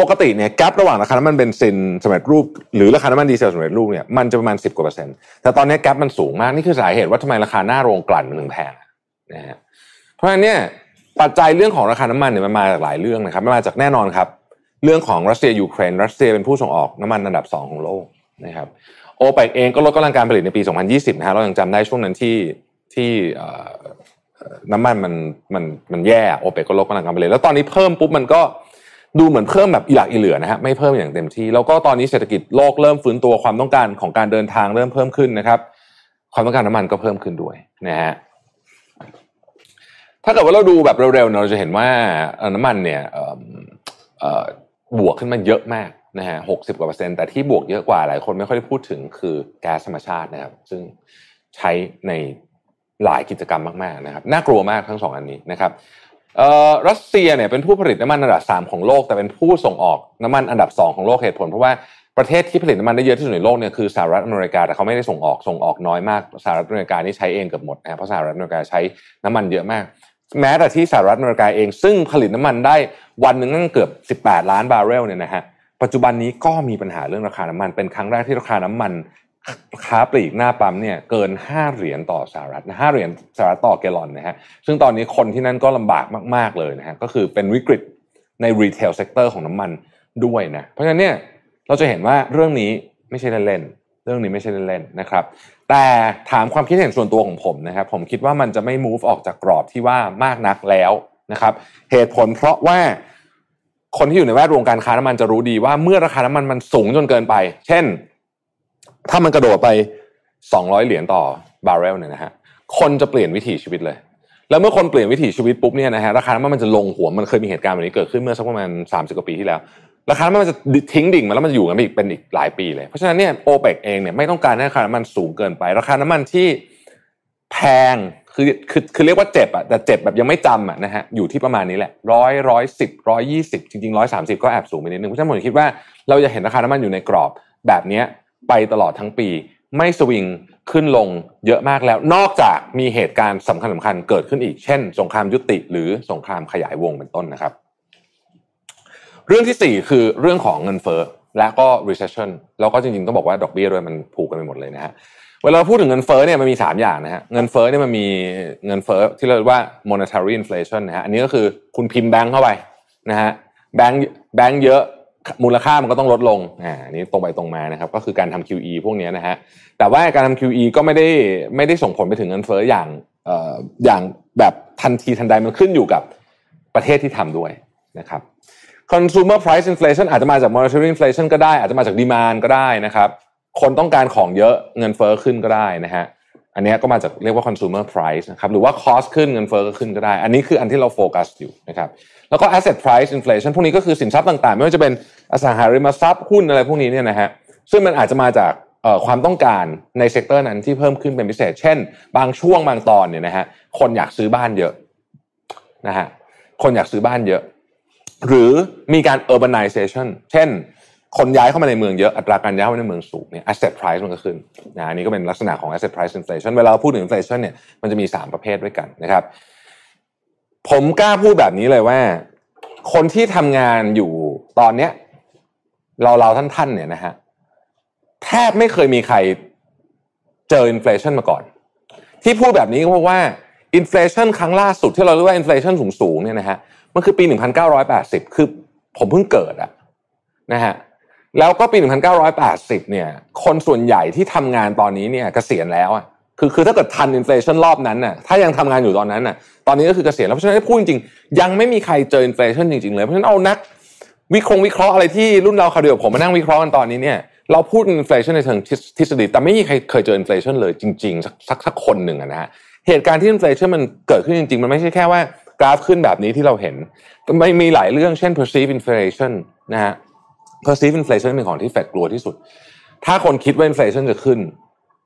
ปกติเนี่ย gap ระหว่างราคาน้ำมันเบนซินสำเร็จรูป หรือราคาน้ำมันดีเซลสำเร็จรูปเนี่ยมันจะประมาณ 10กว่าเปอร์เซ็นต์แต่ตอนนี้ gap มันสูงมากนี่คือสาเหตุว่าทำไมราคาหน้าโรงกลั่นมันถึงแพงนะฮะเพราะฉะนั้นเนี่ยปัจจัยเรื่องของราคาน้ำมันเนี่ยมันมาจากหลายเรื่องนะครับมันมาจากแน่นอนครับ เรื่องของรัสเซียยูเครนรัสเซียเป็นผู้ส่งออกน้ำมันอันดับ 2 ของโลกนะครับโอเปกเองก็ลดกำลังการผลิตในปี 2020นะฮะเรายังจำได้ช่วงนั้นที่ที่ น้ำมันมันมันมันแย่โอเปกก็ลดกำลังการผลิตแล้วตอนนี้เพิ่มปุ๊บมันก็ดูเหมือนเพิ่มแบบอีหลักอีเหลือนะฮะไม่เพิ่มอย่างเต็มที่ แล้วก็ตอนนี้เศรษฐกิจโลกเริ่มฟื้นตัวความต้องการของการเดินทางเริ่มเพิ่มขึ้นนะครับ ความต้องการน้ำมันก็เพิ่มขึ้นด้วยนะฮะถ้าเกิดว่าเราดูแบบเร็วๆเราจะเห็นว่าน้ำมันเนี่ยบวกขึ้นมาเยอะมากนะฮะหกสิบกว่าเปอร์เซ็นต์แต่ที่บวกเยอะกว่าหลายคนไม่ค่อยได้พูดถึงคือแก๊สธรรมชาตินะครับ ซึ่งใช้ใน หลายกิจกรรมมากๆนะครับน่ากลัวมากทั้งสองอันนี้นะครับรัสเซียเนี่ยเป็นผู้ผลิตน้ำมันอันดับสามของโลก แต่เป็นผู้ส่งออกน้ำมันอันดับสองของโลกเหตุผล เพราะว่าประเทศที่ผลิตน้ำมันได้เยอะที่สุดในโลกเนี่ยคือสหรัฐอเมริกาแต่เขาไม่ได้ส่งออกส่งออกน้อยมากสหรัฐอเมริกานี่ใช้เองเกือบหมดนะเพราะสหรัฐอเมริกาใช้น้ำมันเยอะมาก แม้แต่ที่สหรัฐอเมริกาเอง ซึ่งผลิตน้ำมันได้วันหนึ่งนั่นเกือบ 18 ล้านบาร์เรลเนี่ยนะฮะปัจจุบันนี้ก็มีปัญหาเรื่องราคาน้ำมันเป็นครั้งแรกที่ราคาน้ำมัน ค้าปลีกหน้าปั๊มเนี่ยเกิน 5 เหรียญต่อสหรัฐนะห้าเหรียญสหรัฐต่อแกลลอนนะฮะซึ่งตอนนี้คนที่นั่นก็ลำบากมาก ๆ เลยนะฮะก็คือเป็นวิกฤตใน retail sector ของน้ำมันด้วยนะเพราะฉะนั้นเนี่ยเราจะเห็นว่าเรื่องนี้ไม่ใช่เล่นๆเรื่องนี้ไม่ใช่เล่นๆนะครับ แต่ถามความคิดเห็นส่วนตัวของผมนะครับ ผมคิดว่ามันจะไม่ move ออกจากกรอบที่ว่ามากนักแล้วนะครับ เหตุผลเพราะว่าคนที่อยู่ในแวดวงการค้าน้ำมันจะรู้ดีว่าเมื่อราคาน้ำมันมันสูงจนเกินไป เช่น ถ้ามันกระโดดไป 200 เหรียญต่อบาร์เรลเนี่ยนะฮะคนจะเปลี่ยนวิถีชีวิตเลย แล้วเมื่อคนเปลี่ยนวิถีชีวิตปุ๊บเนี่ยนะฮะราคาน้ำมันมันจะลงหัวมันเคยมีเหตุการณ์แบบนี้เกิดขึ้นเมื่อสักประมาณ30กว่าปีที่แล้วราคาน้ำมันมันจะทิ้งดิ่งมาแล้วมันจะอยู่กันไปอีกเป็นอีกหลายปีเลยเพราะฉะนั้นเนี่ยโอเปกเองเนี่ยไม่ต้องการให้ราคาน้ำมันสูงเกินไป ราคาน้ำมันที่แพงคือคือคือเรียกว่าเจ็บอะแต่เจ็บแบบยังไม่จำอะนะฮะอยู่ที่ประมาณนี้แหละร้อยร้อยสิบร้อยยี่สิบจริงๆร้อยสามสิบก็แอบสูงไปนิดนึงเพราะฉะนั้นผมคิดว่าเราจะเห็นราคาน้ำมันอยู่ในกรอบแบบนี้ ไปตลอดทั้งปี ไม่สวิงขึ้นลงเยอะมากแล้ว นอกจากมีเหตุการณ์สำคัญสำคัญเกิดขึ้นอีก เช่น สงครามยุติหรือสงครามขยายวงเป็นต้นนะครับ เรื่องที่สี่คือเรื่องของเงินเฟ้อและก็ recession แล้วก็จริงๆต้องบอกว่าดอกเบี้ยด้วยมันผูกกันไปหมดเลยนะฮะเวลาพูดถึงเงินเฟ้อเนี่ยมันมี 3 อย่างนะฮะเงินเฟ้อเนี่ยมันมีเงินเฟ้อที่เราเรียกว่า monetary inflation นะฮะอันนี้ก็คือคุณพิมพ์แบงค์เข้าไปนะฮะแบงค์แบงค์เยอะ มูลค่ามันก็ต้องลดลง อ่า นี้ตรงไปตรงมานะครับ ก็คือการทำ QE พวกนี้นะฮะ แต่ว่าการทำ QE ก็ไม่ได้ไม่ได้ส่งผลไปถึงเงินเฟ้ออย่างเอ่ออย่างแบบทันทีทันใดมันขึ้นอยู่กับประเทศที่ทำด้วยนะครับ consumer price inflation อาจจะมาจาก monetary inflation ก็ได้ อาจจะมาจาก demand ก็ได้นะครับ คนต้องการของเยอะเงินเฟ้อขึ้นก็ได้นะฮะ อันนี้ก็มาจากเรียกว่า consumer price นะครับ หรือว่า cost ขึ้นเงินเฟ้อก็ขึ้นก็ได้ อันนี้คืออันที่เราโฟกัสอยู่นะครับ แล้วก็ asset price inflation พวกนี้ก็คือสินทรัพย์ต่างๆ ไม่ว่าจะเป็นอสังหาริมทรัพย์หุ้นอะไรพวกนี้เนี่ยนะฮะซึ่งมันอาจจะมาจากความต้องการใน sector นั้นที่เพิ่มขึ้นเป็นพิเศษ เช่น บางช่วงบางตอนเนี่ยนะฮะคนอยากซื้อบ้านเยอะนะฮะคนอยากซื้อบ้านเยอะ หรือมีการ urbanization เช่น คนย้ายเข้ามาในเมืองเยอะอัตราการย้ายเข้ามาในเมืองสูงเนี่ย asset price มันก็ขึ้นนะอันนี้ก็เป็นลักษณะของ asset price inflation เวลาพูดถึง inflation เนี่ยมันจะมี 3 ประเภทด้วยกันนะครับ ผมกล้าพูดแบบนี้เลยว่า คนที่ทำงานอยู่ตอนเนี้ย เราเราท่านท่านเนี่ยนะฮะแทบไม่เคยมีใครเจอ inflation มาก่อน ที่พูดแบบนี้ก็เพราะว่า inflation ครั้งล่าสุดที่เราเรียกว่า inflation สูงๆเนี่ยนะฮะมันคือปี 1980 คือผมเพิ่งเกิดอะนะฮะแล้วก็ปี 1980 เนี่ย คนส่วนใหญ่ที่ทำงานตอนนี้เนี่ยเกษียณแล้วอะ คือคือถ้าเกิดทัน inflation รอบนั้นน่ะถ้ายังทำงานอยู่ตอนนั้นน่ะตอนนี้ก็คือเกษียณแล้วเพราะฉะนั้นพูดจริงยังไม่มีใครเจอ inflation จริงๆเลยเพราะฉะนั้นเอานักวิเคราะห์วิเคราะห์อะไรที่รุ่นราวคราวเดียวผมมานั่งวิเคราะห์กันตอนนี้เนี่ยเราพูด inflation ในเชิงทฤษฎีแต่ไม่มีใครเคยเจอ inflation เลยจริงๆ สักสักสักคนหนึ่งนะฮะเหตุการณ์ที่ inflation มันเกิดขึ้นจริงๆ มันไม่ใช่แค่ว่ากราฟขึ้นแบบนี้ที่เราเห็นมันมีหลายเรื่องเช่น perceived inflation นะฮะ perceived inflation เป็นของที่เฟดกลัวที่สุด ถ้าคนคิดว่า inflation จะขึ้น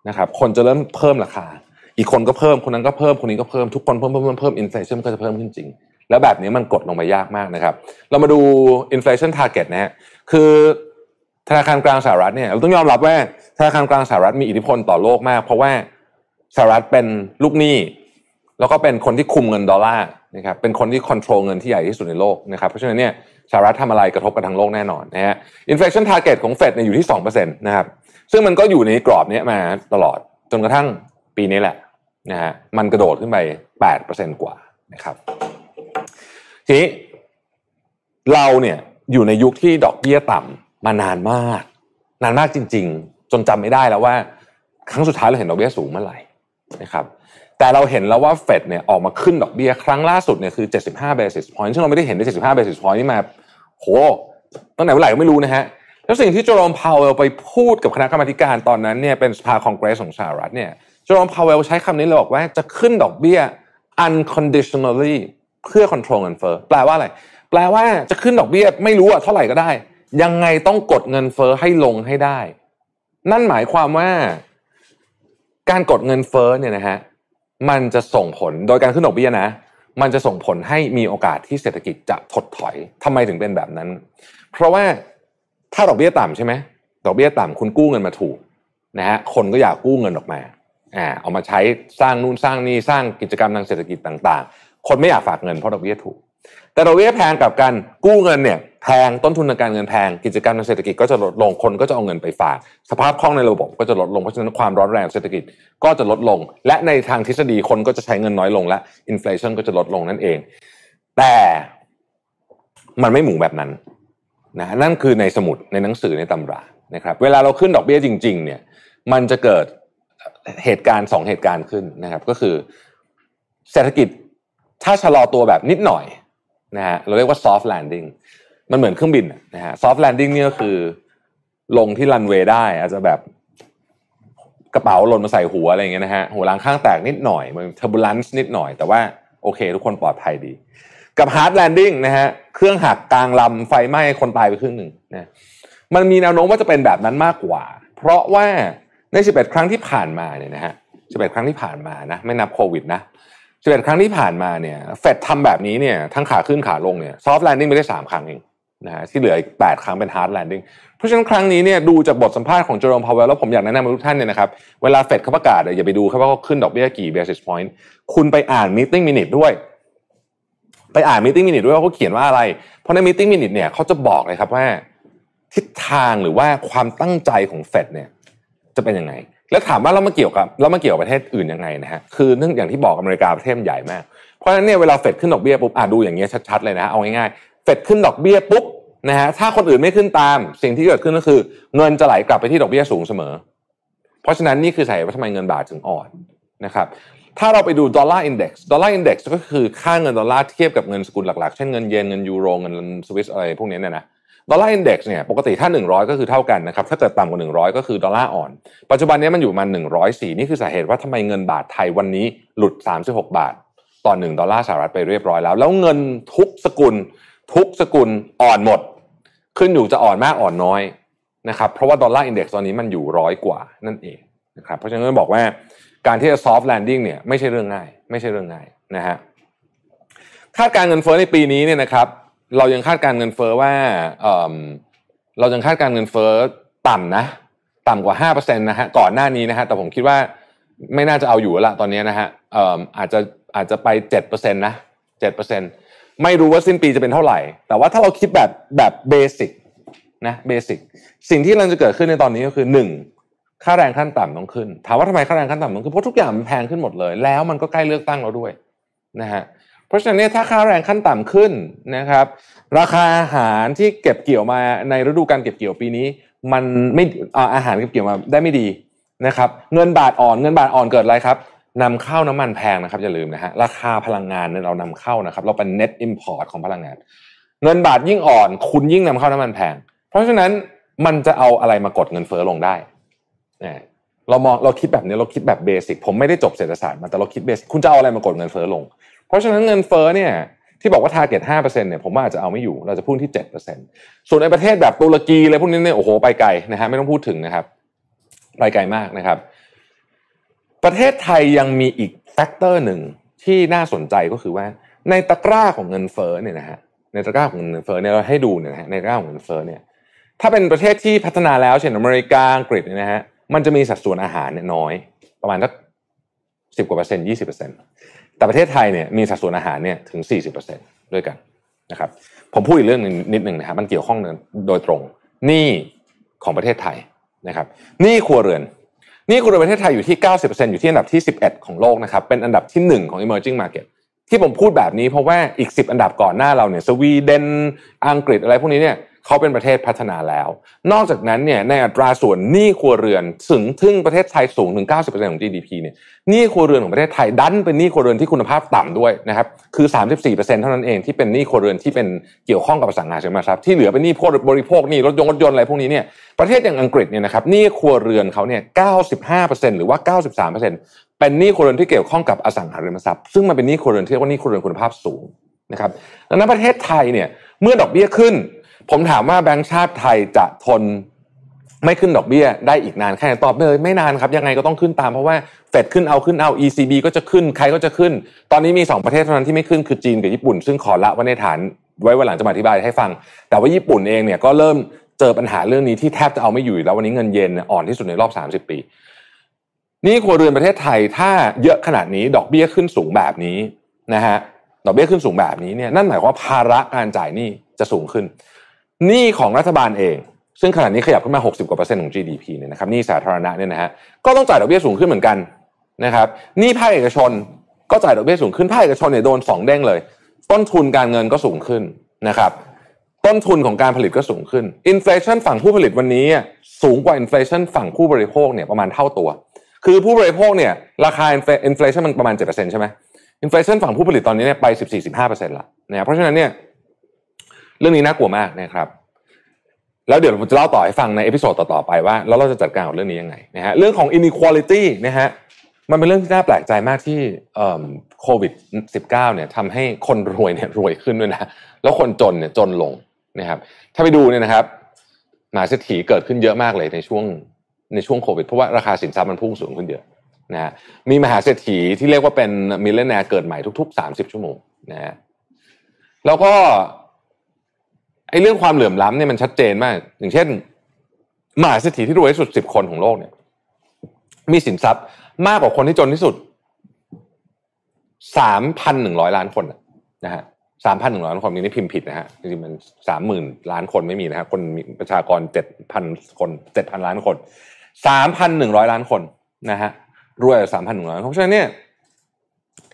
นะครับคนจะเริ่มเพิ่มราคา อีกคนก็เพิ่มคนนั้นก็เพิ่มคนนี้ก็เพิ่มทุกคนเพิ่มเพิ่มเพิ่มเพิ่ม inflation ก็จะเพิ่มขึ้นจริง แล้วแบบนี้มันกดลงไปยากมากนะครับ เรามาดู inflation target นะฮะคือธนาคารกลางสหรัฐเนี่ยเราต้องยอมรับว่าธนาคารกลางสหรัฐมีอิทธิพลต่อโลกมาก เพราะว่าสหรัฐเป็นลูกหนี้แล้วก็เป็นคนที่คุมเงินดอลลาร์นะครับเป็นคนที่ควบคุมเงินที่ใหญ่ที่สุดในโลกนะครับเพราะฉะนั้นเนี่ยสหรัฐทำอะไรกระทบกับทั้งโลกแน่นอนนะฮะ inflation target ของเฟดเนี่ยอยู่ที่2%นะครับ ซึ่งมันก็อยู่ในกรอบนี้มาตลอดจนกระทั่งปีนี้แหละนะฮะมันกระโดดขึ้นไป 8%กว่านะครับ ทีนี้เราเนี่ยอยู่ในยุคที่ดอกเบี้ยต่ำมานานมาก นานมากจริง ๆ จนจำไม่ได้แล้วว่า ครั้งสุดท้ายเราเห็นดอกเบี้ยสูงเมื่อไหร่นะครับแต่เราเห็นแล้วว่าเฟดเนี่ยออกมาขึ้นดอกเบี้ยครั้งล่าสุดเนี่ยคือ 75 basis point ซึ่งเราไม่ได้เห็นได้75 basis point นี่มาโหตั้งแต่เมื่อไหร่ก็ไม่รู้นะฮะ แล้วสิ่งที่โจอมพาวเวลไปพูดกับคณะกรรมการตอนนั้นเนี่ยเป็นสภาคองเกรสของสหรัฐเนี่ยโจอมพาวเวลใช้คำนี้เลยบอกว่าจะขึ้นดอกเบี้ย unconditionally เพื่อ control เงินเฟ้อแปลว่าอะไร แปลว่าจะขึ้นดอกเบี้ยไม่รู้อะเท่าไหร่ก็ได้ ยังไงต้องกดเงินเฟ้อให้ลงให้ได้ นั่นหมายความว่า การกดเงินเฟ้อเนี่ยนะฮะมันจะส่งผลโดยการขึ้นดอกเบี้ยนะ มันจะส่งผลให้มีโอกาสที่เศรษฐกิจจะถดถอยทำไมถึงเป็นแบบนั้น เพราะว่า ถ้าดอกเบี้ยต่ำใช่ไหมดอกเบี้ยต่ำคุณกู้เงินมาถูกนะฮะคนก็อยากกู้เงินออกมาอ่าเอามาใช้สร้างนู่นสร้างนี่สร้างกิจกรรมทางเศรษฐกิจต่าง ๆ คนไม่อยากฝากเงินเพราะดอกเบี้ยถูก แต่ดอกเบี้ยแพงกับการกู้เงินเนี่ยแพงต้นทุนในการเงินแพงกิจกรรมทางเศรษฐกิจก็จะลดลงคนก็จะเอาเงินไปฝาก สภาพคล่องในระบบก็จะลดลงเพราะฉะนั้นความร้อนแรงเศรษฐกิจก็จะลดลง และในทางทฤษฎีคนก็จะใช้เงินน้อยลงและ inflation ก็จะลดลงนั่นเอง แต่มันไม่หมูแบบนั้น นะนั่นคือในสมุดในหนังสือในตำรานะครับเวลาเราขึ้นดอกเบี้ยจริงๆเนี่ยมันจะเกิดเหตุการณ์สองเหตุการณ์ขึ้นนะครับ ก็คือเศรษฐกิจถ้าชะลอตัวแบบนิดหน่อยนะฮะเราเรียกว่า soft landing มันเหมือนเครื่องบินนะฮะ soft landing นี่ก็คือลงที่รันเวย์ได้ อาจจะแบบกระเป๋าหล่นมาใส่หัวอะไรอย่างเงี้ยนะฮะหัวล้างข้างแตกนิดหน่อยมัน turbulence นิดหน่อย แต่ว่าโอเค ทุกคนปลอดภัยดี กับ hard landing นะฮะเครื่องหักกลางลำไฟไหม้คนตายไปครึ่งหนึ่งนะมันมีแนวโน้มว่าจะเป็นแบบนั้นมากกว่า เพราะว่าใน 11 ครั้งที่ผ่านมาเนี่ยนะฮะ 11 ครั้งที่ผ่านมานะไม่นับโควิดนะสิบเอ็ดครั้งที่ผ่านมาเนี่ยเฟดทำแบบนี้เนี่ยทั้งขาขึ้นขาลงเนี่ย soft landing ไปได้สามครั้งเองนะฮะที่เหลืออีกแปดครั้งเป็น hard landing เพราะฉะนั้นครั้งนี้เนี่ยดูจากบทสัมภาษณ์ของเจอโรมพาวเวลแล้วผมอยากแนะนำทุกท่านเนี่ยนะครับเวลาเฟดเขาประกาศอย่าไปดูครับว่าเขาขึ้นดอกเบี้ยกี่ basis point คุณไปอ่าน meeting minute ด้วย ไปอ่าน meeting minute ด้วยว่าเขาเขียนว่าอะไร เพราะใน meeting minute เนี่ยเขาจะบอกเลยครับว่า ทิศทางหรือว่าความตั้งใจของเฟดเนี่ยจะเป็นยังไง แล้วถามว่าเรามาเกี่ยวกับเรามาเกี่ยวกับประเทศอื่นยังไงนะฮะคือเนื่องอย่างที่บอกอเมริกาประเทศใหญ่มาก เพราะฉะนั้นเนี่ยเวลาเฟดขึ้นดอกเบี้ยปุ๊บอะดูอย่างเงี้ยชัดๆเลยนะเอาง่ายๆเฟดขึ้นดอกเบี้ยปุ๊บนะฮะถ้าคนอื่นไม่ขึ้นตามสิ่งที่เกิดขึ้นก็คือ เงินจะไหลกลับไปที่ดอกเบี้ยสูงเสมอ เพราะฉะนั้นนี่คือสาเหตุว่าทำไมเงินบาทถึงอ่อนนะครับ ถ้าเราไปดู dollar index dollar index ก็คือค่าเงินดอลลาร์เทียบกับเงินสกุลหลักๆ เช่นเงินเยนเงินยูโรเงินสวิสอะไรพวกนี้เนี่ยนะ dollar index เนี่ยปกติถ้า 100 ก็คือเท่ากันนะครับถ้าเกิดต่ำกว่า 100 ก็คือดอลลาร์อ่อน ปัจจุบันนี้มันอยู่มา 104 นี่คือสาเหตุว่าทำไมเงินบาทไทยวันนี้หลุด 36 บาท ต่อ 1 ดอลลาร์สหรัฐไปเรียบร้อยแล้ว แล้วเงินทุกสกุล ทุกสกุลอ่อนหมด ขึ้นอยู่จะอ่อนมากอ่อนน้อยนะครับเพราะว่า dollar index ตอนนี้มันอยู่ร้อยกว่านั่นเองนะครับเพราะฉะนั้นบอกว่า การที่จะ soft landing เนี่ยไม่ใช่เรื่องง่าย ไม่ใช่เรื่องง่ายนะฮะคาดการณ์เงินเฟ้อในปีนี้เนี่ยนะครับ เรายังคาดการณ์เงินเฟ้อว่าเรายังคาดการณ์เงินเฟ้อต่ำนะ ต่ำกว่าห้าเปอร์เซ็นต์นะฮะก่อนหน้านี้นะฮะแต่ผมคิดว่าไม่น่าจะเอาอยู่ละตอนนี้นะฮะอาจจะอาจจะไปเจ็ดเปอร์เซ็นต์นะเจ็ดเปอร์เซ็นต์ไม่รู้ว่าสิ้นปีจะเป็นเท่าไหร่ แต่ว่าถ้าเราคิดแบบแบบเบสิกนะเบสิกสิ่งที่กำลังจะเกิดขึ้นในตอนนี้ก็คือหนึ่ง ค่าแรงขั้นต่ำต้องขึ้น ถามว่าทำไมค่าแรงขั้นต่ำต้องขึ้น เพราะทุกอย่างมันแพงขึ้นหมดเลย แล้วมันก็ใกล้เลือกตั้งแล้วด้วยนะฮะ เพราะฉะนั้นเนี่ยถ้าค่าแรงขั้นต่ำขึ้นนะครับ ราคาอาหารที่เก็บเกี่ยวมาในฤดูการเก็บเกี่ยวปีนี้ มันไม่อาหารเก็บเกี่ยวมาได้ไม่ดีนะครับ เงินบาทอ่อนเงินบาทอ่อนเกิดอะไรครับนำเข้าน้ำมันแพงนะครับอย่าลืมนะฮะราคาพลังงานเนี่ยเรานำเข้านะครับ เราเป็น net import ของพลังงาน เงินบาทยิ่งอ่อน คุณยิ่งนำเข้าน้ำมันแพง เพราะฉะนั้นมันจะเอาอะไรมากดเงินเฟ้อลงได้ เนี่ยเรามองเราคิดแบบนี้เราคิดแบบเบสิกผมไม่ได้จบเศรษฐศาสตร์มาแต่เราคิดเบสิกคุณจะเอาอะไรมากดเงินเฟ้อลง เพราะฉะนั้นเงินเฟ้อเนี่ยที่บอกว่า target 5%เปอร์เซ็นต์เนี่ยผมว่าอาจจะเอาไม่อยู่เราจะพูดที่7%ส่วนในประเทศแบบตุรกีอะไรพวกนี้เนี่ยโอ้โหไปไกลนะฮะไม่ต้องพูดถึงนะครับไปไกลมากนะครับ ประเทศไทยยังมีอีก factor หนึ่งที่น่าสนใจก็คือว่า ในตะกร้าของเงินเฟ้อเนี่ยนะฮะในตะกร้าของเงินเฟ้อเนี่ยเราให้ดูเนี่ยนะฮะในตะกร้าของเงินเฟ้อเนี่ย ถ้าเป็นประเทศที่พัฒนาแล้วเช่นอเมริกาอังกฤษเนี่ยนะฮะ มันจะมีสัดส่วนอาหารเนี่ยน้อย ประมาณสักสิบกว่าเปอร์เซ็นต์ยี่สิบเปอร์เซ็นต์แต่ประเทศไทยเนี่ยมีสัดส่วนอาหารเนี่ยถึงสี่สิบเปอร์เซ็นต์ด้วยกันนะครับผมพูดอีกเรื่องหนึ่งนิดหนึ่งนะครับมันเกี่ยวข้องโดยตรงหนี้ของประเทศไทยนะครับหนี้ครัวเรือนหนี้ครัวเรือนประเทศไทยอยู่ที่ 90%อยู่ที่อันดับที่ 11 ของโลกนะครับเป็นอันดับที่ 1 ของ emerging market ที่ผมพูดแบบนี้เพราะว่าอีก 10 อันดับก่อนหน้าเราเนี่ยสวีเดนอังกฤษอะไรพวกนี้เนี่ย เขาเป็นประเทศพัฒนาแล้ว นอกจากนั้นเนี่ยในอัตราส่วนหนี้ครัวเรือนถึงถึงประเทศไทยสูงถึง 90%ของ GDP เนี่ยหนี้ครัวเรือนของประเทศไทยดันเป็นหนี้ครัวเรือนที่คุณภาพต่ำด้วยนะครับคือ 34%เท่านั้นเองที่เป็นหนี้ครัวเรือนที่เป็นเกี่ยวข้องกับอสังหาริมทรัพย์ที่เหลือเป็นหนี้พวกบริโภคหนี้รถยนต์รถยนต์อะไรพวกนี้เนี่ยประเทศอย่างอังกฤษเนี่ยนะครับหนี้ครัวเรือนเขาเนี่ย 95%หรือว่า 93%เป็นหนี้ครัวเรือนที่เกี่ยวข้องกับอสังหาริมทรัพย์ซึ่งมันเป็นหนี้ครัวเรือนที่เรียกว่าหนี้ครัวเรือนคุณภาพสูงนะครับดังนั้นประเทศไทยเนี่ยเมื่อดอกเบี้ยขึ้น ผมถามว่าแบงก์ชาติไทยจะทนไม่ขึ้นดอกเบี้ยได้อีกนานแค่ไหนตอบเลยไม่นานครับ ยังไงก็ต้องขึ้นตามเพราะว่าเฟดขึ้นเอาขึ้นเอา ECB ก็จะขึ้นใครก็จะขึ้น ตอนนี้มี 2 ประเทศเท่านั้นที่ไม่ขึ้นคือจีนกับญี่ปุ่น ซึ่งขอละไว้ในฐานไว้วันหลังจะมาอธิบายให้ฟัง แต่ว่าญี่ปุ่นเองเนี่ยก็เริ่มเจอปัญหาเรื่องนี้ที่แทบจะเอาไม่อยู่แล้ววันนี้เงินเยนอ่อนที่สุดในรอบ 30 ปี นี่ครัวเรือนประเทศไทยถ้าเยอะขนาดนี้ดอกเบี้ยขึ้นสูงแบบนี้นะฮะดอกเบี้ยขึ้นสูงแบบนี้เนี่ยนั่นหมายความว่าภาระการจ่ายหนี้จะสูงขึ้น หนี้ของรัฐบาลเอง ซึ่งขณะนี้ขยับขึ้นมา 60กว่าเปอร์เซ็นต์ของ GDP เนี่ยนะครับหนี้สาธารณะเนี่ยนะฮะก็ต้องจ่ายดอกเบี้ยสูงขึ้นเหมือนกันนะครับหนี้ภาคเอกชนก็จ่ายดอกเบี้ยสูงขึ้นภาคเอกชนเนี่ยโดนสองเด้งเลย ต้นทุนการเงินก็สูงขึ้นนะครับต้นทุนของการผลิตก็สูงขึ้น inflation ฝั่งผู้ผลิตวันนี้สูงกว่า inflation ฝั่งผู้บริโภคเนี่ยประมาณเท่าตัว คือผู้บริโภคเนี่ยราคา inflation มันประมาณ7%ใช่ไหม inflation ฝั่งผู้ผลิตตอนนี้เนี่ยไป 14-15%ละนะเพราะฉะนั้นเนี่ย เรื่องนี้น่ากลัวมากนะครับแล้วเดี๋ยวผมจะเล่าต่อให้ฟังใน episode ต่อๆไปว่าแล้วเราจะจัดการกับเรื่องนี้ยังไงนะฮะเรื่องของ inequality นะฮะมันเป็นเรื่องที่น่าแปลกใจมากที่โควิด -19 เนี่ยทำให้คนรวยเนี่ยรวยขึ้นด้วยนะแล้วคนจนเนี่ยจนลงนะครับถ้าไปดูเนี่ยนะครับมหาเศรษฐีเกิดขึ้นเยอะมากเลยในช่วงในช่วงโควิด เพราะว่าราคาสินทรัพย์มันพุ่งสูงขึ้นเยอะนะฮะมีมหาเศรษฐีที่เรียกว่าเป็น millionaire เกิดใหม่ทุก ๆ 30 ชั่วโมงนะฮะแล้วก็ ไอ้เรื่องความเหลื่อมล้ำเนี่ยมันชัดเจนมาก อย่างเช่นมหาเศรษฐีที่รวยที่สุดสิบคนของโลกเนี่ย มีสินทรัพย์มากกว่าคนที่จนที่สุดสามพันหนึ่งร้อยล้านคนนะฮะสามพันหนึ่งร้อยล้านคนนี้นี่พิมพ์ผิดนะฮะจริงๆมันสามหมื่นล้านคนไม่มีนะฮะคนมีประชากรเจ็ดพันคนเจ็ดพันล้านคนสามพันหนึ่งร้อยล้านคนนะฮะรวยสามพันหนึ่งร้อยเพราะฉะนั้นเนี่ย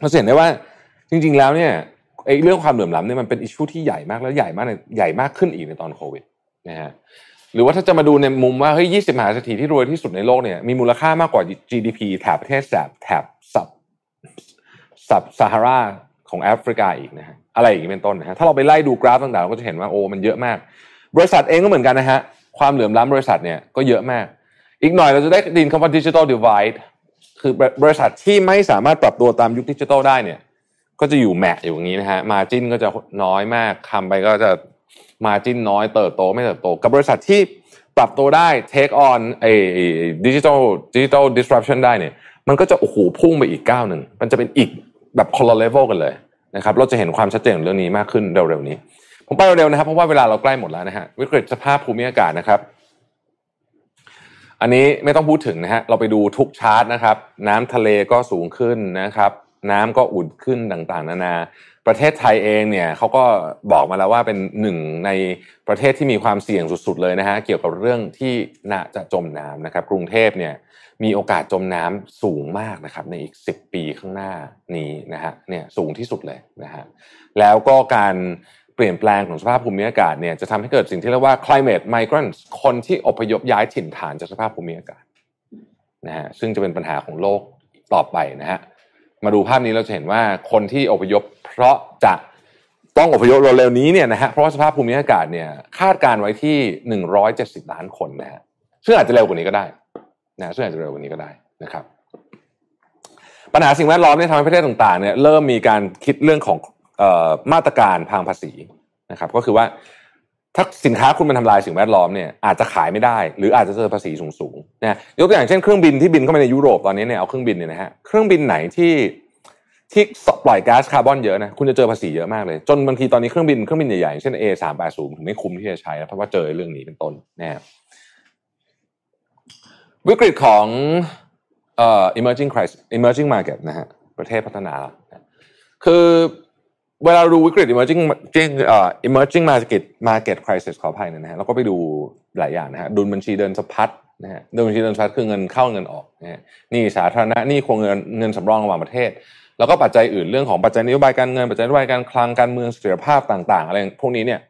เราเห็นได้ว่าจริง ๆ แล้วเนี่ย ไอ้เรื่องความเหลื่อมล้ำเนี่ยมันเป็นอิชชูที่ใหญ่มากแล้วใหญ่มากใหญ่มากขึ้นอีกในตอนโควิดนะฮะหรือว่าถ้าจะมาดูในมุมว่าเฮ้ยยี่สิบมหาเศรษฐีที่รวยที่สุดในโลกเนี่ยมีมูลค่ามากกว่า GDP แถบประเทศแถบแถบสับสับซาฮาราของแอฟริกาอีกนะฮะอะไรอย่างนี้เป็นต้นนะฮะถ้าเราไปไล่ดูกราฟต่างๆเราก็จะเห็นว่าโอ้มันเยอะมาก บริษัทเองก็เหมือนกันนะฮะความเหลื่อมล้ำบริษัทเนี่ยก็เยอะมาก อีกหน่อยเราจะได้ดินคำว่าดิจิทัลดิวไวด์คือบริษัทที่ไม่สามารถปรับตัวตามยุคดิจิทัลได้เนี่ย ก็จะอยู่แมะอยู่อย่างนี้นะฮะมาจินก็จะน้อยมากคำไปก็จะมาจินน้อยเติบโตไม่เติบโต กับบริษัทที่ปรับตัวได้ take on ไอ้ดิจิทัลดิจิทัล disruption ได้เนี่ยมันก็จะโอ้โหพุ่งไปอีกก้าวหนึ่งมันจะเป็นอีกแบบคนละเลเวลกันเลยนะครับเราจะเห็นความชัดเจนเรื่องนี้มากขึ้นเร็วๆนี้ ผมไปเร็วๆนะครับ เพราะว่าเวลาเราใกล้หมดแล้วนะฮะวิกฤตสภาพภูมิอากาศนะครับ อันนี้ไม่ต้องพูดถึงนะฮะเราไปดูทุกชาร์ตนะครับ น้ำทะเลก็สูงขึ้นนะครับ น้ำก็อุ่นขึ้นต่างๆ นานา ประเทศไทยเองเนี่ยเขาก็บอกมาแล้วว่าเป็นหนึ่งในประเทศที่มีความเสี่ยงสุด ๆ เลยนะฮะเกี่ยวกับเรื่องที่น่าจะจมน้ำนะครับ กรุงเทพเนี่ยมีโอกาสจมน้ำสูงมากนะครับ ในอีก 10 ปีข้างหน้านี้นะฮะเนี่ยสูงที่สุดเลยนะฮะแล้วก็การเปลี่ยนแปลงของสภาพภูมิอากาศเนี่ยจะทำให้เกิดสิ่งที่เรียกว่า climate migrants คนที่อพยพย้ายถิ่นฐานจากสภาพภูมิอากาศนะฮะซึ่งจะเป็นปัญหาของโลกต่อไปนะฮะ มาดูภาพนี้เราจะเห็นว่าคนที่อพยพเพราะจะต้องอพยพเร็วๆนี้เนี่ยนะฮะเพราะว่าสภาพภูมิอากาศเนี่ยคาดการไว้ที่ 170 ล้านคนนะฮะซึ่งอาจจะเร็วกว่านี้ก็ได้นะซึ่งอาจจะเร็วกว่านี้ก็ได้นะครับ ปัญหาสิ่งแวดล้อมเนี่ยทำให้ประเทศต่างๆเนี่ยเริ่มมีการคิดเรื่องของมาตรการทางภาษีนะครับ ก็คือว่า ถ้าสินค้าคุณมันทำลายสิ่งแวดล้อมเนี่ยอาจจะขายไม่ได้ หรืออาจจะเจอภาษีสูงๆนะยกตัวอย่างเช่นเครื่องบินที่บินเข้ามาในยุโรปตอนนี้เนี่ยเอาเครื่องบินเนี่ยนะฮะเครื่องบินไหนที่ที่ปล่อยก๊าซคาร์บอนเยอะนะคุณจะเจอภาษีเยอะมากเลย จนบางทีตอนนี้เครื่องบินเครื่องบินใหญ่ๆเช่น A สามแปดศูนย์ถึงไม่คุ้มที่จะใช้เพราะว่าเจอเรื่องนี้เป็นต้นนะวิกฤตของเอ่อ emerging crisis emerging market นะฮะประเทศพัฒนาคือ เวลาดูวิกฤต emerging emerging market market crisis ขออภัยนะฮะเราก็ไปดูหลายอย่างนะฮะดุลบัญชีเดินสะพัดนะฮะดุลบัญชีเดินสะพัดคือเงินเข้าเงินออกนะฮะนี่สาธารณะนี่คงเงินเงินสำรองระหว่างประเทศ แล้วก็ปัจจัยอื่นเรื่องของปัจจัยนโยบายการเงินปัจจัยนโยบายการคลังการเมืองเสถียรภาพต่างๆอะไรพวกนี้เนี่ย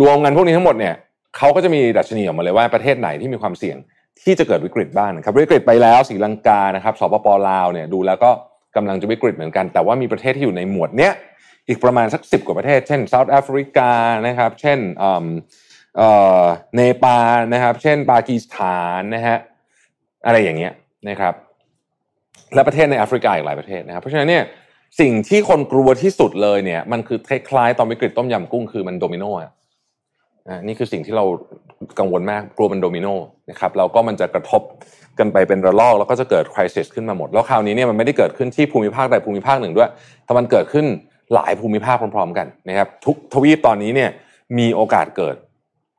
รวมกันพวกนี้ทั้งหมดเนี่ยเขาก็จะมีดัชนีออกมาเลยว่าประเทศไหนที่มีความเสี่ยงที่จะเกิดวิกฤตบ้างนะครับวิกฤตไปแล้วสีลังกานะครับสปปลาวเนี่ยดูแล้วก็กำลังจะวิกฤตเหมือนกัน แต่ว่ามีประเทศที่อยู่ในหมวดเนี้ย อีกประมาณสักสิบกว่าประเทศ เช่น South Africa นะครับ เช่นเนปาลนะครับ เช่นปากีสถานนะฮะอะไรอย่างเงี้ยนะครับ และประเทศในแอฟริกาอีกหลายประเทศนะครับ เพราะฉะนั้นเนี่ยสิ่งที่คนกลัวที่สุดเลยเนี่ย มันคือคล้ายๆตอนวิกฤตต้มยำกุ้งคือมันโดมิโนอะนี่คือสิ่งที่เรากังวลมากกลัวมันโดมิโนนะครับแล้วก็มันจะกระทบกันไปเป็นระลอก แล้วก็จะเกิด crisis ขึ้นมาหมด แล้วคราวนี้เนี่ยมันไม่ได้เกิดขึ้นที่ภูมิภาคใดภูมิภาคหนึ่งด้วยแต่มันเกิดขึ้น หลายภูมิภาคพร้อม ๆ กันนะครับทุกทวีปตอนนี้เนี่ยมีโอกาสเกิด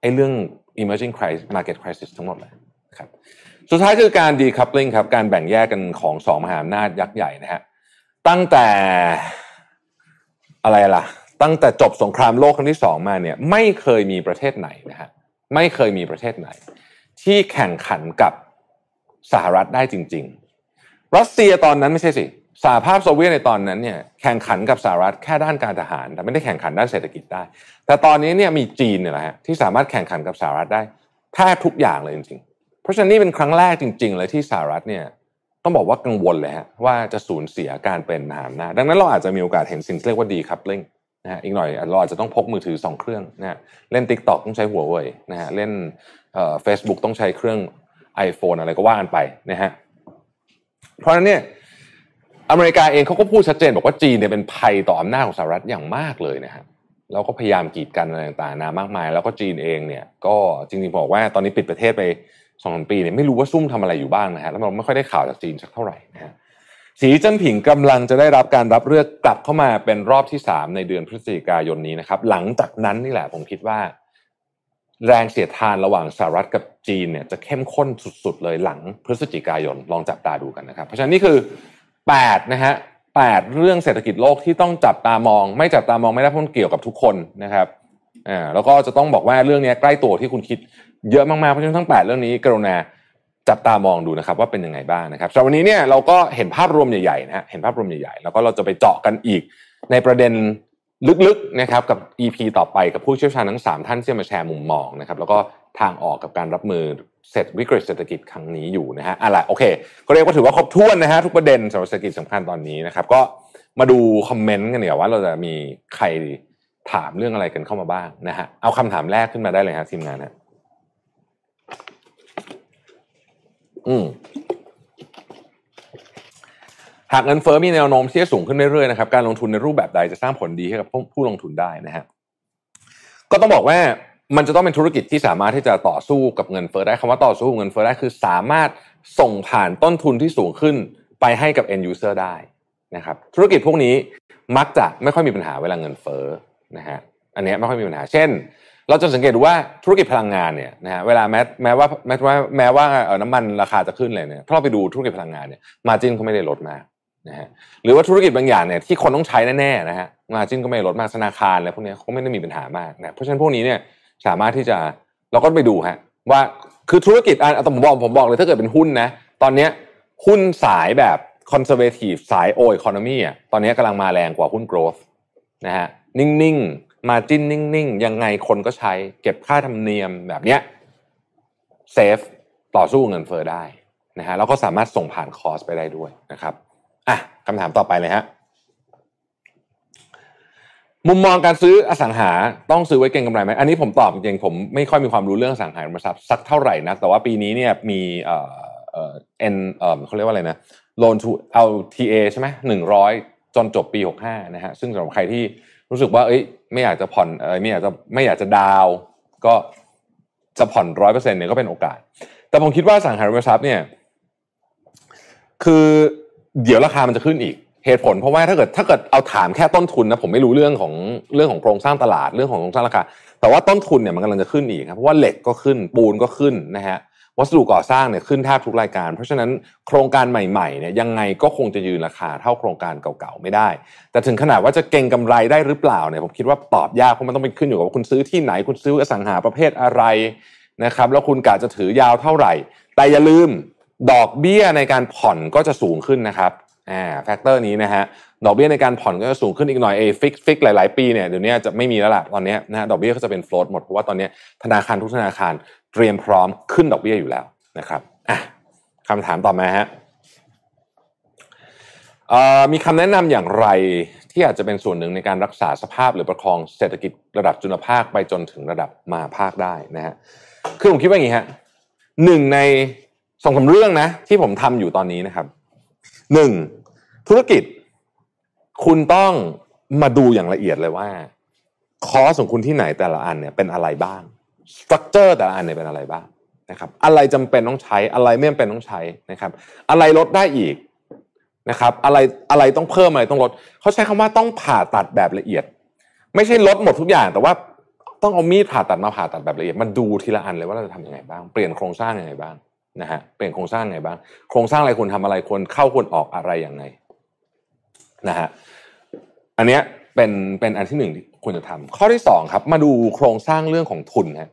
ไอ้เรื่อง emerging crisis market crisis ทั้งหมดเลยครับสุดท้ายคือการ decoupling ครับการแบ่งแยกกันของสองมหาอำนาจยักษ์ใหญ่นะฮะตั้งแต่อะไรล่ะ ตั้งแต่จบสงครามโลกครั้งที่สองมาเนี่ยไม่เคยมีประเทศไหนนะฮะไม่เคยมีประเทศไหน ที่แข่งขันกับสหรัฐได้จริง ๆ รัสเซียตอนนั้นไม่ใช่สิ สหภาพโซเวียตในตอนนั้นเนี่ยแข่งขันกับสหรัฐแค่ด้านการทหาร แต่ไม่ได้แข่งขันด้านเศรษฐกิจได้ แต่ตอนนี้เนี่ยมีจีนเนี่ยแหละฮะที่สามารถแข่งขันกับสหรัฐได้แทบทุกอย่างเลยจริงๆ เพราะฉะนั้นนี่เป็นครั้งแรกจริง ๆ เลยที่สหรัฐเนี่ยต้องบอกว่ากังวลเลยฮะว่าจะสูญเสียการเป็นมหาอำนาจดังนั้นเราอาจจะมีโอกาสเห็นสิ่งที่เรียกว่าดีคัพลิงนะฮะอีกหน่อยเราอาจจะต้องพกมือถือสองเครื่องนะฮะเล่น t ิ k t o k ต้องใช้หัวเว่ยนะฮะเล่นเอ่อเฟซบุ๊กต้องใช้เครื่อง iPhone อะไรก็ว่ากันไปนะฮะเพราะฉะนั้นเนี่ย อเมริกาเองเขาก็พูดชัดเจนบอกว่าจีนเนี่ยเป็นภัยต่ออำนาจของสหรัฐอย่างมากเลยนะฮะแล้วก็พยายามกีดกันอะไรต่างๆนามากมาย แล้วก็จีนเองเนี่ย ก็จริงๆบอกว่าตอนนี้ปิดประเทศไปสองปีเนี่ยไม่รู้ว่าซุ่มทำอะไรอยู่บ้างนะฮะแล้วเราไม่ค่อยได้ข่าวจากจีนสักเท่าไหร่นะฮะสีจิ้นผิงกำลังจะได้รับการรับเลือกกลับเข้ามาเป็นรอบที่สามในเดือนพฤศจิกายนนี้นะครับ หลังจากนั้นนี่แหละผมคิดว่า แรงเสียดทานระหว่างสหรัฐกับจีนเนี่ยจะเข้มข้นสุดๆเลยหลังพฤศจิกายนลองจับตาดูกันนะครับ เพราะฉะนั้นนี่คือ 8นะฮะแเรื่องเศรษฐกิจโลกที่ต้องจับตามอง ไม่จับตามองไม่ได้เพราะมันเกี่ยวกับทุกคนนะครับอ่าแล้วก็จะต้องบอกว่าเรื่องนี้ใกล้ตัวที่คุณคิดเยอะมากๆ เพราะฉะนั้นทั้ง 8 เรื่องนี้กรุณาจับตามองดูนะครับว่าเป็นยังไงบ้างนะครับสำหรับวันนี้เนี่ยเราก็เห็นภาพรวมใหญ่ๆนะฮะเห็นภาพรวมใหญ่ๆ แล้วก็เราจะไปเจาะกันอีกในประเด็นลึกๆนะครับกับ EP ต่อไปกับผู้เชี่ยวชาญทั้ง 3 ท่านที่จะมาแชร์มุมมองนะครับแล้วก็ทางออกกับการรับมือ เสร็จวิกฤตเศรษฐกิจครั้งนี้อยู่นะฮะอะไรโอเค ก็เรียกว่าถือว่าครบถ้วนนะฮะทุกประเด็นสำหรับเศรษฐกิจสำคัญตอนนี้นะครับ ก็มาดูคอมเมนต์กันเนี่ยว่าเราจะมีใครถามเรื่องอะไรกันเข้ามาบ้างนะฮะเอาคำถามแรกขึ้นมาได้เลยครับทีมงานฮะอืมหากเงินเฟอ้อมีแนวโน้มที่จะสูงขึ้นเรื่อยๆนะครับการลงทุนในรูปแบบใดจะสร้างผลดีให้กับผู้ลงทุนได้นะฮะก็ต้องบอกว่า มันจะต้องเป็นธุรกิจที่สามารถที่จะต่อสู้กับเงินเฟ้อได้คำว่าต่อสู้กับเงินเฟ้อได้คือสามารถส่งผ่านต้นทุนที่สูงขึ้นไปให้กับ end user ได้นะครับธุรกิจพวกนี้มักจะไม่ค่อยมีปัญหาเวลาเงินเฟ้อนะฮะอันนี้ไม่ค่อยมีปัญหา เช่น เราจะสังเกตดูว่าธุรกิจพลังงานเนี่ยนะฮะเวลาแม้แม้ว่าแม้ว่าแม้ว่าน้ำมันราคาจะขึ้นเลยเนี่ยถ้าเราไปดูธุรกิจพลังงานเนี่ย margin เขาไม่ได้ลดมากนะฮะหรือว่าธุรกิจบางอย่างเนี่ยที่คนต้องใช้แน่ๆนะฮะ margin ก็ไม่ลดมากธนาคารอะไรพวกนี้เขาไม่ได้มีปัญหามากนะเพราะฉะนั้นพวกนี้เนี่ย สามารถที่จะเราก็ไปดูฮะว่าคือธุรกิจอะผมบอกผมบอกเลยถ้าเกิดเป็นหุ้นนะตอนเนี้ยหุ้นสายแบบ conservative สายโอ e คอนมีอะตอนนี้กำลังมาแรงกว่าหุ้น growth นะฮะนิ่งๆ margin นิ่งๆ ยังไงคนก็ใช้เก็บค่าธรรมเนียมแบบเนี้ยเซฟต่อสู้เงินเฟอ้อได้นะฮะแล้วก็สามารถส่งผ่านคอร์สไปได้ด้วยนะครับอะคำถามต่อไปเลยฮะ มุมมองการซื้ออสังหาต้องซื้อไว้เก็งกำไรไหมอันนี้ผมตอบจริงผมไม่ค่อยมีความรู้เรื่องอสังหาริมทรัพย์สักเท่าไหร่นะแต่ว่าปีนี้เนี่ยมีเอ่อเอ่อเอ็นเอ่อเขาเรียกว่าอะไรนะ loan to LTA ใช่ไหมหนึ่งร้อยจนจบปีหกห้านะฮะซึ่งสำหรับใครที่รู้สึกว่า เอ้ย ไม่อยากจะผ่อนเออไม่อยากจะไม่อยากจะดาวก็จะผ่อนร้อยเปอร์เซ็นต์เนี่ยก็เป็นโอกาส แต่ผมคิดว่าสังหาริมทรัพย์เนี่ย คือเดี๋ยวราคามันจะขึ้นอีก เหตุผลเพราะว่าถ้าเกิดถ้าเกิดเอาถามแค่ต้นทุนนะผมไม่รู้เรื่องของเรื่องของโครงสร้างตลาดเรื่องของโครงสร้างราคาแต่ว่าต้นทุนเนี่ยมันกำลังจะขึ้นอีกครับเพราะว่าเหล็กก็ขึ้นปูนก็ขึ้นนะฮะวัสดุก่อสร้างเนี่ยขึ้นแทบทุกรายการ เพราะฉะนั้นโครงการใหม่ๆเนี่ยยังไงก็คงจะยืนราคาเท่าโครงการเก่าๆไม่ได้ แต่ถึงขนาดว่าจะเก่งกำไรได้หรือเปล่าเนี่ยผมคิดว่าตอบยากเพราะมันต้องเป็นขึ้นอยู่กับว่าคุณซื้อที่ไหนคุณซื้ออสังหาประเภทอะไรนะครับแล้วคุณกะจะถือยาวเท่าไหร่ แต่อย่าลืมดอกเบี้ยในการผ่อนก็จะสูงขึ้นนะครับ อ่า factor นี้นะฮะดอกเบี้ยในการผ่อนก็จะสูงขึ้นอีกหน่อยเอ fix fix หลาย ๆ ปีเนี่ยเดี๋ยวนี้จะไม่มีแล้วล่ะตอนนี้นะฮะดอกเบี้ยก็จะเป็น float หมดเพราะว่าตอนนี้ธนาคารทุกธนาคารเตรียมพร้อมขึ้นดอกเบี้ยอยู่แล้วนะครับอะคำถามต่อมาฮะมีคำแนะนำอย่างไรที่อาจจะเป็นส่วนหนึ่งในการรักษาสภาพหรือประคองเศรษฐกิจระดับจุลภาคไปจนถึงระดับมาภาคได้นะฮะคือผมคิดว่าอย่างนี้ฮะหนึ่งในสองสาเรื่องนะที่ผมทำอยู่ตอนนี้นะครับ หนึ่งธุรกิจ คุณต้องมาดูอย่างละเอียดเลยว่า คอสของคุณที่ไหนแต่ละอันเนี่ยเป็นอะไรบ้างสตรัคเจอร์แต่ละอันเนี่ยเป็นอะไรบ้างนะครับ อะไรจำเป็นต้องใช้อะไรไม่จำเป็นต้องใช้นะครับ อะไรลดได้อีกนะครับ อะไรอะไรต้องเพิ่มอะไรต้องลดเขาใช้คำว่าต้องผ่าตัดแบบละเอียด ไม่ใช่ลดหมดทุกอย่างแต่ว่าต้องเอามีดผ่าตัดมาผ่าตัดแบบละเอียดมาดูทีละอันเลยว่าเราจะทำยังไงบ้าง เปลี่ยนโครงสร้างยังไงบ้าง นะฮะเปลี่ยนโครงสร้างไงบ้าง โครงสร้างอะไรควรทำอะไรควรเข้าควรออกอะไรอย่างไงนะฮะอันเนี้ยเป็นเป็นอันที่หนึ่งที่ควรจะทำข้อที่สองครับ มาดูโครงสร้างเรื่องของทุนฮะ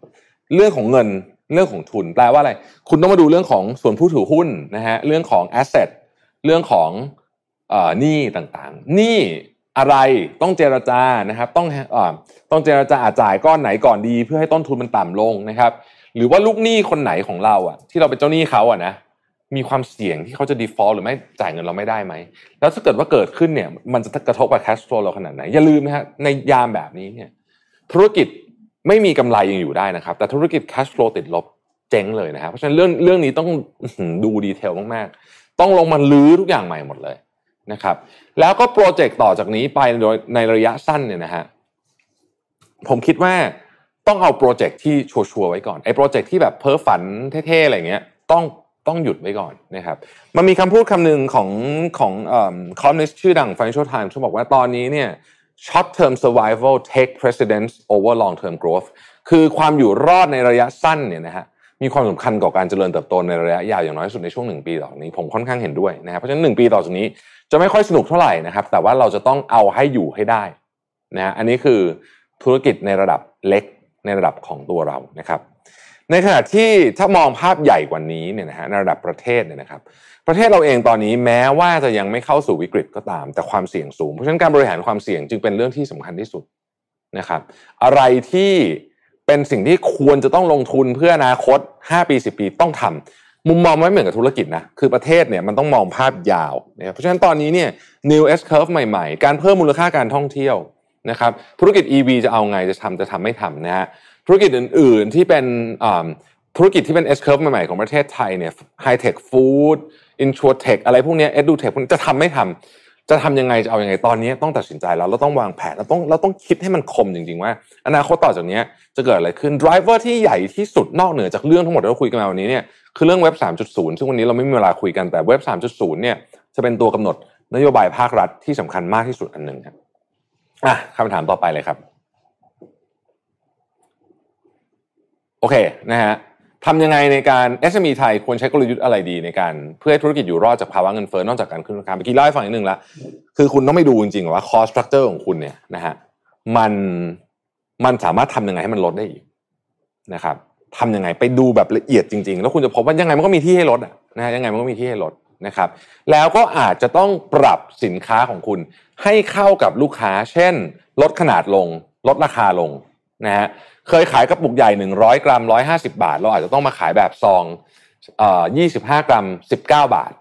เรื่องของเงินเรื่องของทุน แปลว่าอะไร คุณต้องมาดูเรื่องของส่วนผู้ถือหุ้นนะฮะเรื่องของแอสเซทเรื่องของหนี้ต่างๆหนี้อะไรต้องเจรจานะครับ ต้องอต้องเจรจาอาจ่ายก้อนไหนก่อนดี เพื่อให้ต้นทุนมันต่ำลงนะครับ หรือว่าลูกหนี้คนไหนของเราอะ ที่เราเป็นเจ้าหนี้เขาอะนะมีความเสี่ยงที่เขาจะ default หรือไม่จ่ายเงินเราไม่ได้ไหม แล้วถ้าเกิดว่าเกิดขึ้นเนี่ย มันจะกระทบกับ cash flow เราขนาดไหน อย่าลืมนะฮะในยามแบบนี้เนี่ย ธุรกิจไม่มีกำไรยังอยู่ได้นะครับ แต่ธุรกิจ cash flow ติดลบเจ๊งเลยนะครับเพราะฉะนั้นเรื่องเรื่องนี้ต้องดูดีเทลมากๆ ต้องลงมาลื้อทุกอย่างใหม่หมดเลยนะครับ แล้วก็โปรเจกต์ต่อจากนี้ไปโดยในระยะสั้นเนี่ยนะฮะผมคิดว่า ต้องเอาโปรเจกต์ที่ชัวร์ไว้ก่อนไอ้โปรเจกต์ที่แบบเพ้อฝันเท่ๆอะไรเงี้ยต้องต้องหยุดไว้ก่อนนะครับ มันมีคำพูดคำหนึ่งของของคอมนิสชื่อดัง Financial Times ที่บอกว่าตอนนี้เนี่ย short term survival take precedence over long term growth คือความอยู่รอดในระยะสั้นเนี่ยนะฮะมีความสำคัญกับการเจริญเติบโตในระยะยาวอย่างน้อยสุดในช่วงหนึ่งปีต่อจากนี้ ผมค่อนข้างเห็นด้วยนะครับเพราะฉะนั้นหนึ่งปีต่อจากนี้จะไม่ค่อยสนุกเท่าไหร่นะครับ แต่ว่าเราจะต้องเอาให้อยู่ให้ได้นะอันนี้คือธุรกิจในระดับเล็ก ในระดับของตัวเรานะครับ ในขณะที่ถ้ามองภาพใหญ่กว่านี้เนี่ยนะฮะในระดับประเทศเนี่ยนะครับ ประเทศเราเองตอนนี้แม้ว่าจะยังไม่เข้าสู่วิกฤตก็ตาม แต่ความเสี่ยงสูง เพราะฉะนั้นการบริหารความเสี่ยงจึงเป็นเรื่องที่สำคัญที่สุดนะครับ อะไรที่เป็นสิ่งที่ควรจะต้องลงทุนเพื่ออนาคต 5 ปี 10 ปีต้องทำมุมมองไม่เหมือนกับธุรกิจนะ คือประเทศเนี่ยมันต้องมองภาพยาวนะครับเพราะฉะนั้นตอนนี้เนี่ย new S curve ใหม่ๆ การเพิ่มมูลค่าการท่องเที่ยว นะครับธุรกิจ EV จะเอาไงจะทำจะทำไม่ทำนะฮะธุรกิจอื่นๆที่เป็นธุรกิจที่เป็น S curve ใหม่ๆของประเทศไทยเนี่ย High Tech Food Insurtech อะไรพวกนี้ EduTech พวกนี้จะทำไม่ทำจะทำยังไงจะเอาอยัางไงตอนนี้ต้องตัดสินใจแล้วเราต้องวางแผนเราต้องเราต้องคิดให้มันคมจริง ๆ ว่า อนาคตต่อจากนี้จะเกิดอะไรขึ้น driver ที่ใหญ่ที่สุดนอกเหนือจากเรื่องทั้งหมดที่เราคุยกันมาวันนี้เนี่ยคือเรื่องเว็บ 3.0 ซึ่งวันนี้เราไม่มีเวลาคุยกันแต่เว็บ 3.0 เนี่ยจะเป็นตัวกำหนดนโยบายภาครัฐที่สำคัญมากที่สุดอันหนึ่งครับ อะคำถามต่อไปเลยครับ โอเคนะฮะทำยังไงในการ SME ไทยควรใช้กลยุทธ์อะไรดีในการ เพื่อให้ธุรกิจอยู่รอดจากภาวะเงินเฟ้อนอกจากการขึ้นราคาเมื่อกี้เล่าให้ฟังอีกนึงละคือคุณต้องไปดูจริงๆว่า cost structure ของคุณเนี่ยนะฮะมันมันสามารถทำยังไงให้มันลดได้อีกนะครับทำยังไงไปดูแบบละเอียดจริง ๆ แล้วคุณจะพบว่ายังไงมันก็มีที่ให้ลดนะฮะยังไงมันก็มีที่ให้ลด นะครับ แล้วก็อาจจะต้องปรับสินค้าของคุณ ให้เข้ากับลูกค้า เช่น ลดขนาดลง ลดราคาลงนะฮะเคยขายกระปุกใหญ่ 100 กรัม 150 บาท เราอาจจะต้องมาขายแบบซองเอ่อ25 กรัม 19 บาท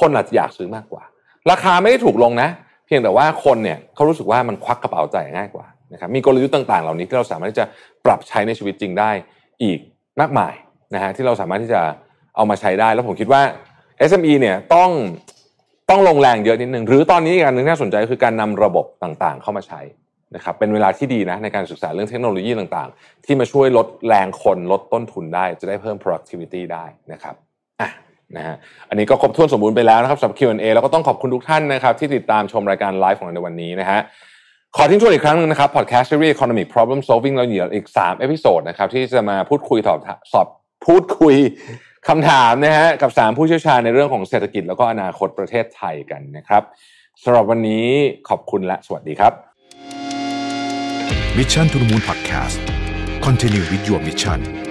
คนอาจจะอยากซื้อมากกว่า ราคาไม่ได้ถูกลงนะ เพียงแต่ว่าคนเนี่ยเขารู้สึกว่ามันควักกระเป๋าจ่ายง่ายกว่านะครับมีกลยุทธ์ต่างๆ เหล่านี้ที่เราสามารถที่จะปรับใช้ในชีวิตจริงได้อีกมากมายนะฮะที่เราสามารถที่จะเอามาใช้ได้ แล้วผมคิดว่า SME เนี่ยต้องต้องลงแรงเยอะนิดนึงหรือตอนนี้อีกอันหนึ่งน่าสนใจคือการนำระบบต่างๆ เข้ามาใช้นะครับเป็นเวลาที่ดีนะในการศึกษาเรื่องเทคโนโลยีต่างๆ ที่มาช่วยลดแรงคนลดต้นทุนได้ จะได้เพิ่ม productivity ได้นะครับอะนะฮะอันนี้ก็ครบถ้วนสมบูรณ์ไปแล้วนะครับสำหรับ Q&A แล้วก็ต้องขอบคุณทุกท่านนะครับที่ติดตามชมรายการไลฟ์ของเราในวันนี้นะฮะขอทิ้งทวนอีกครั้งหนึ่งนะครับ podcast series economic problem solving เราเหลืออีก 3 episode นะครับที่จะมาพูดคุยตอบสอบพูดคุย คำถามนะฮะกับ 3 ผู้เชี่ยวชาญในเรื่องของเศรษฐกิจแล้วก็อนาคตประเทศไทยกันนะครับสำหรับวันนี้ขอบคุณและสวัสดีครับ Mission to the Moon Podcast Continue with your mission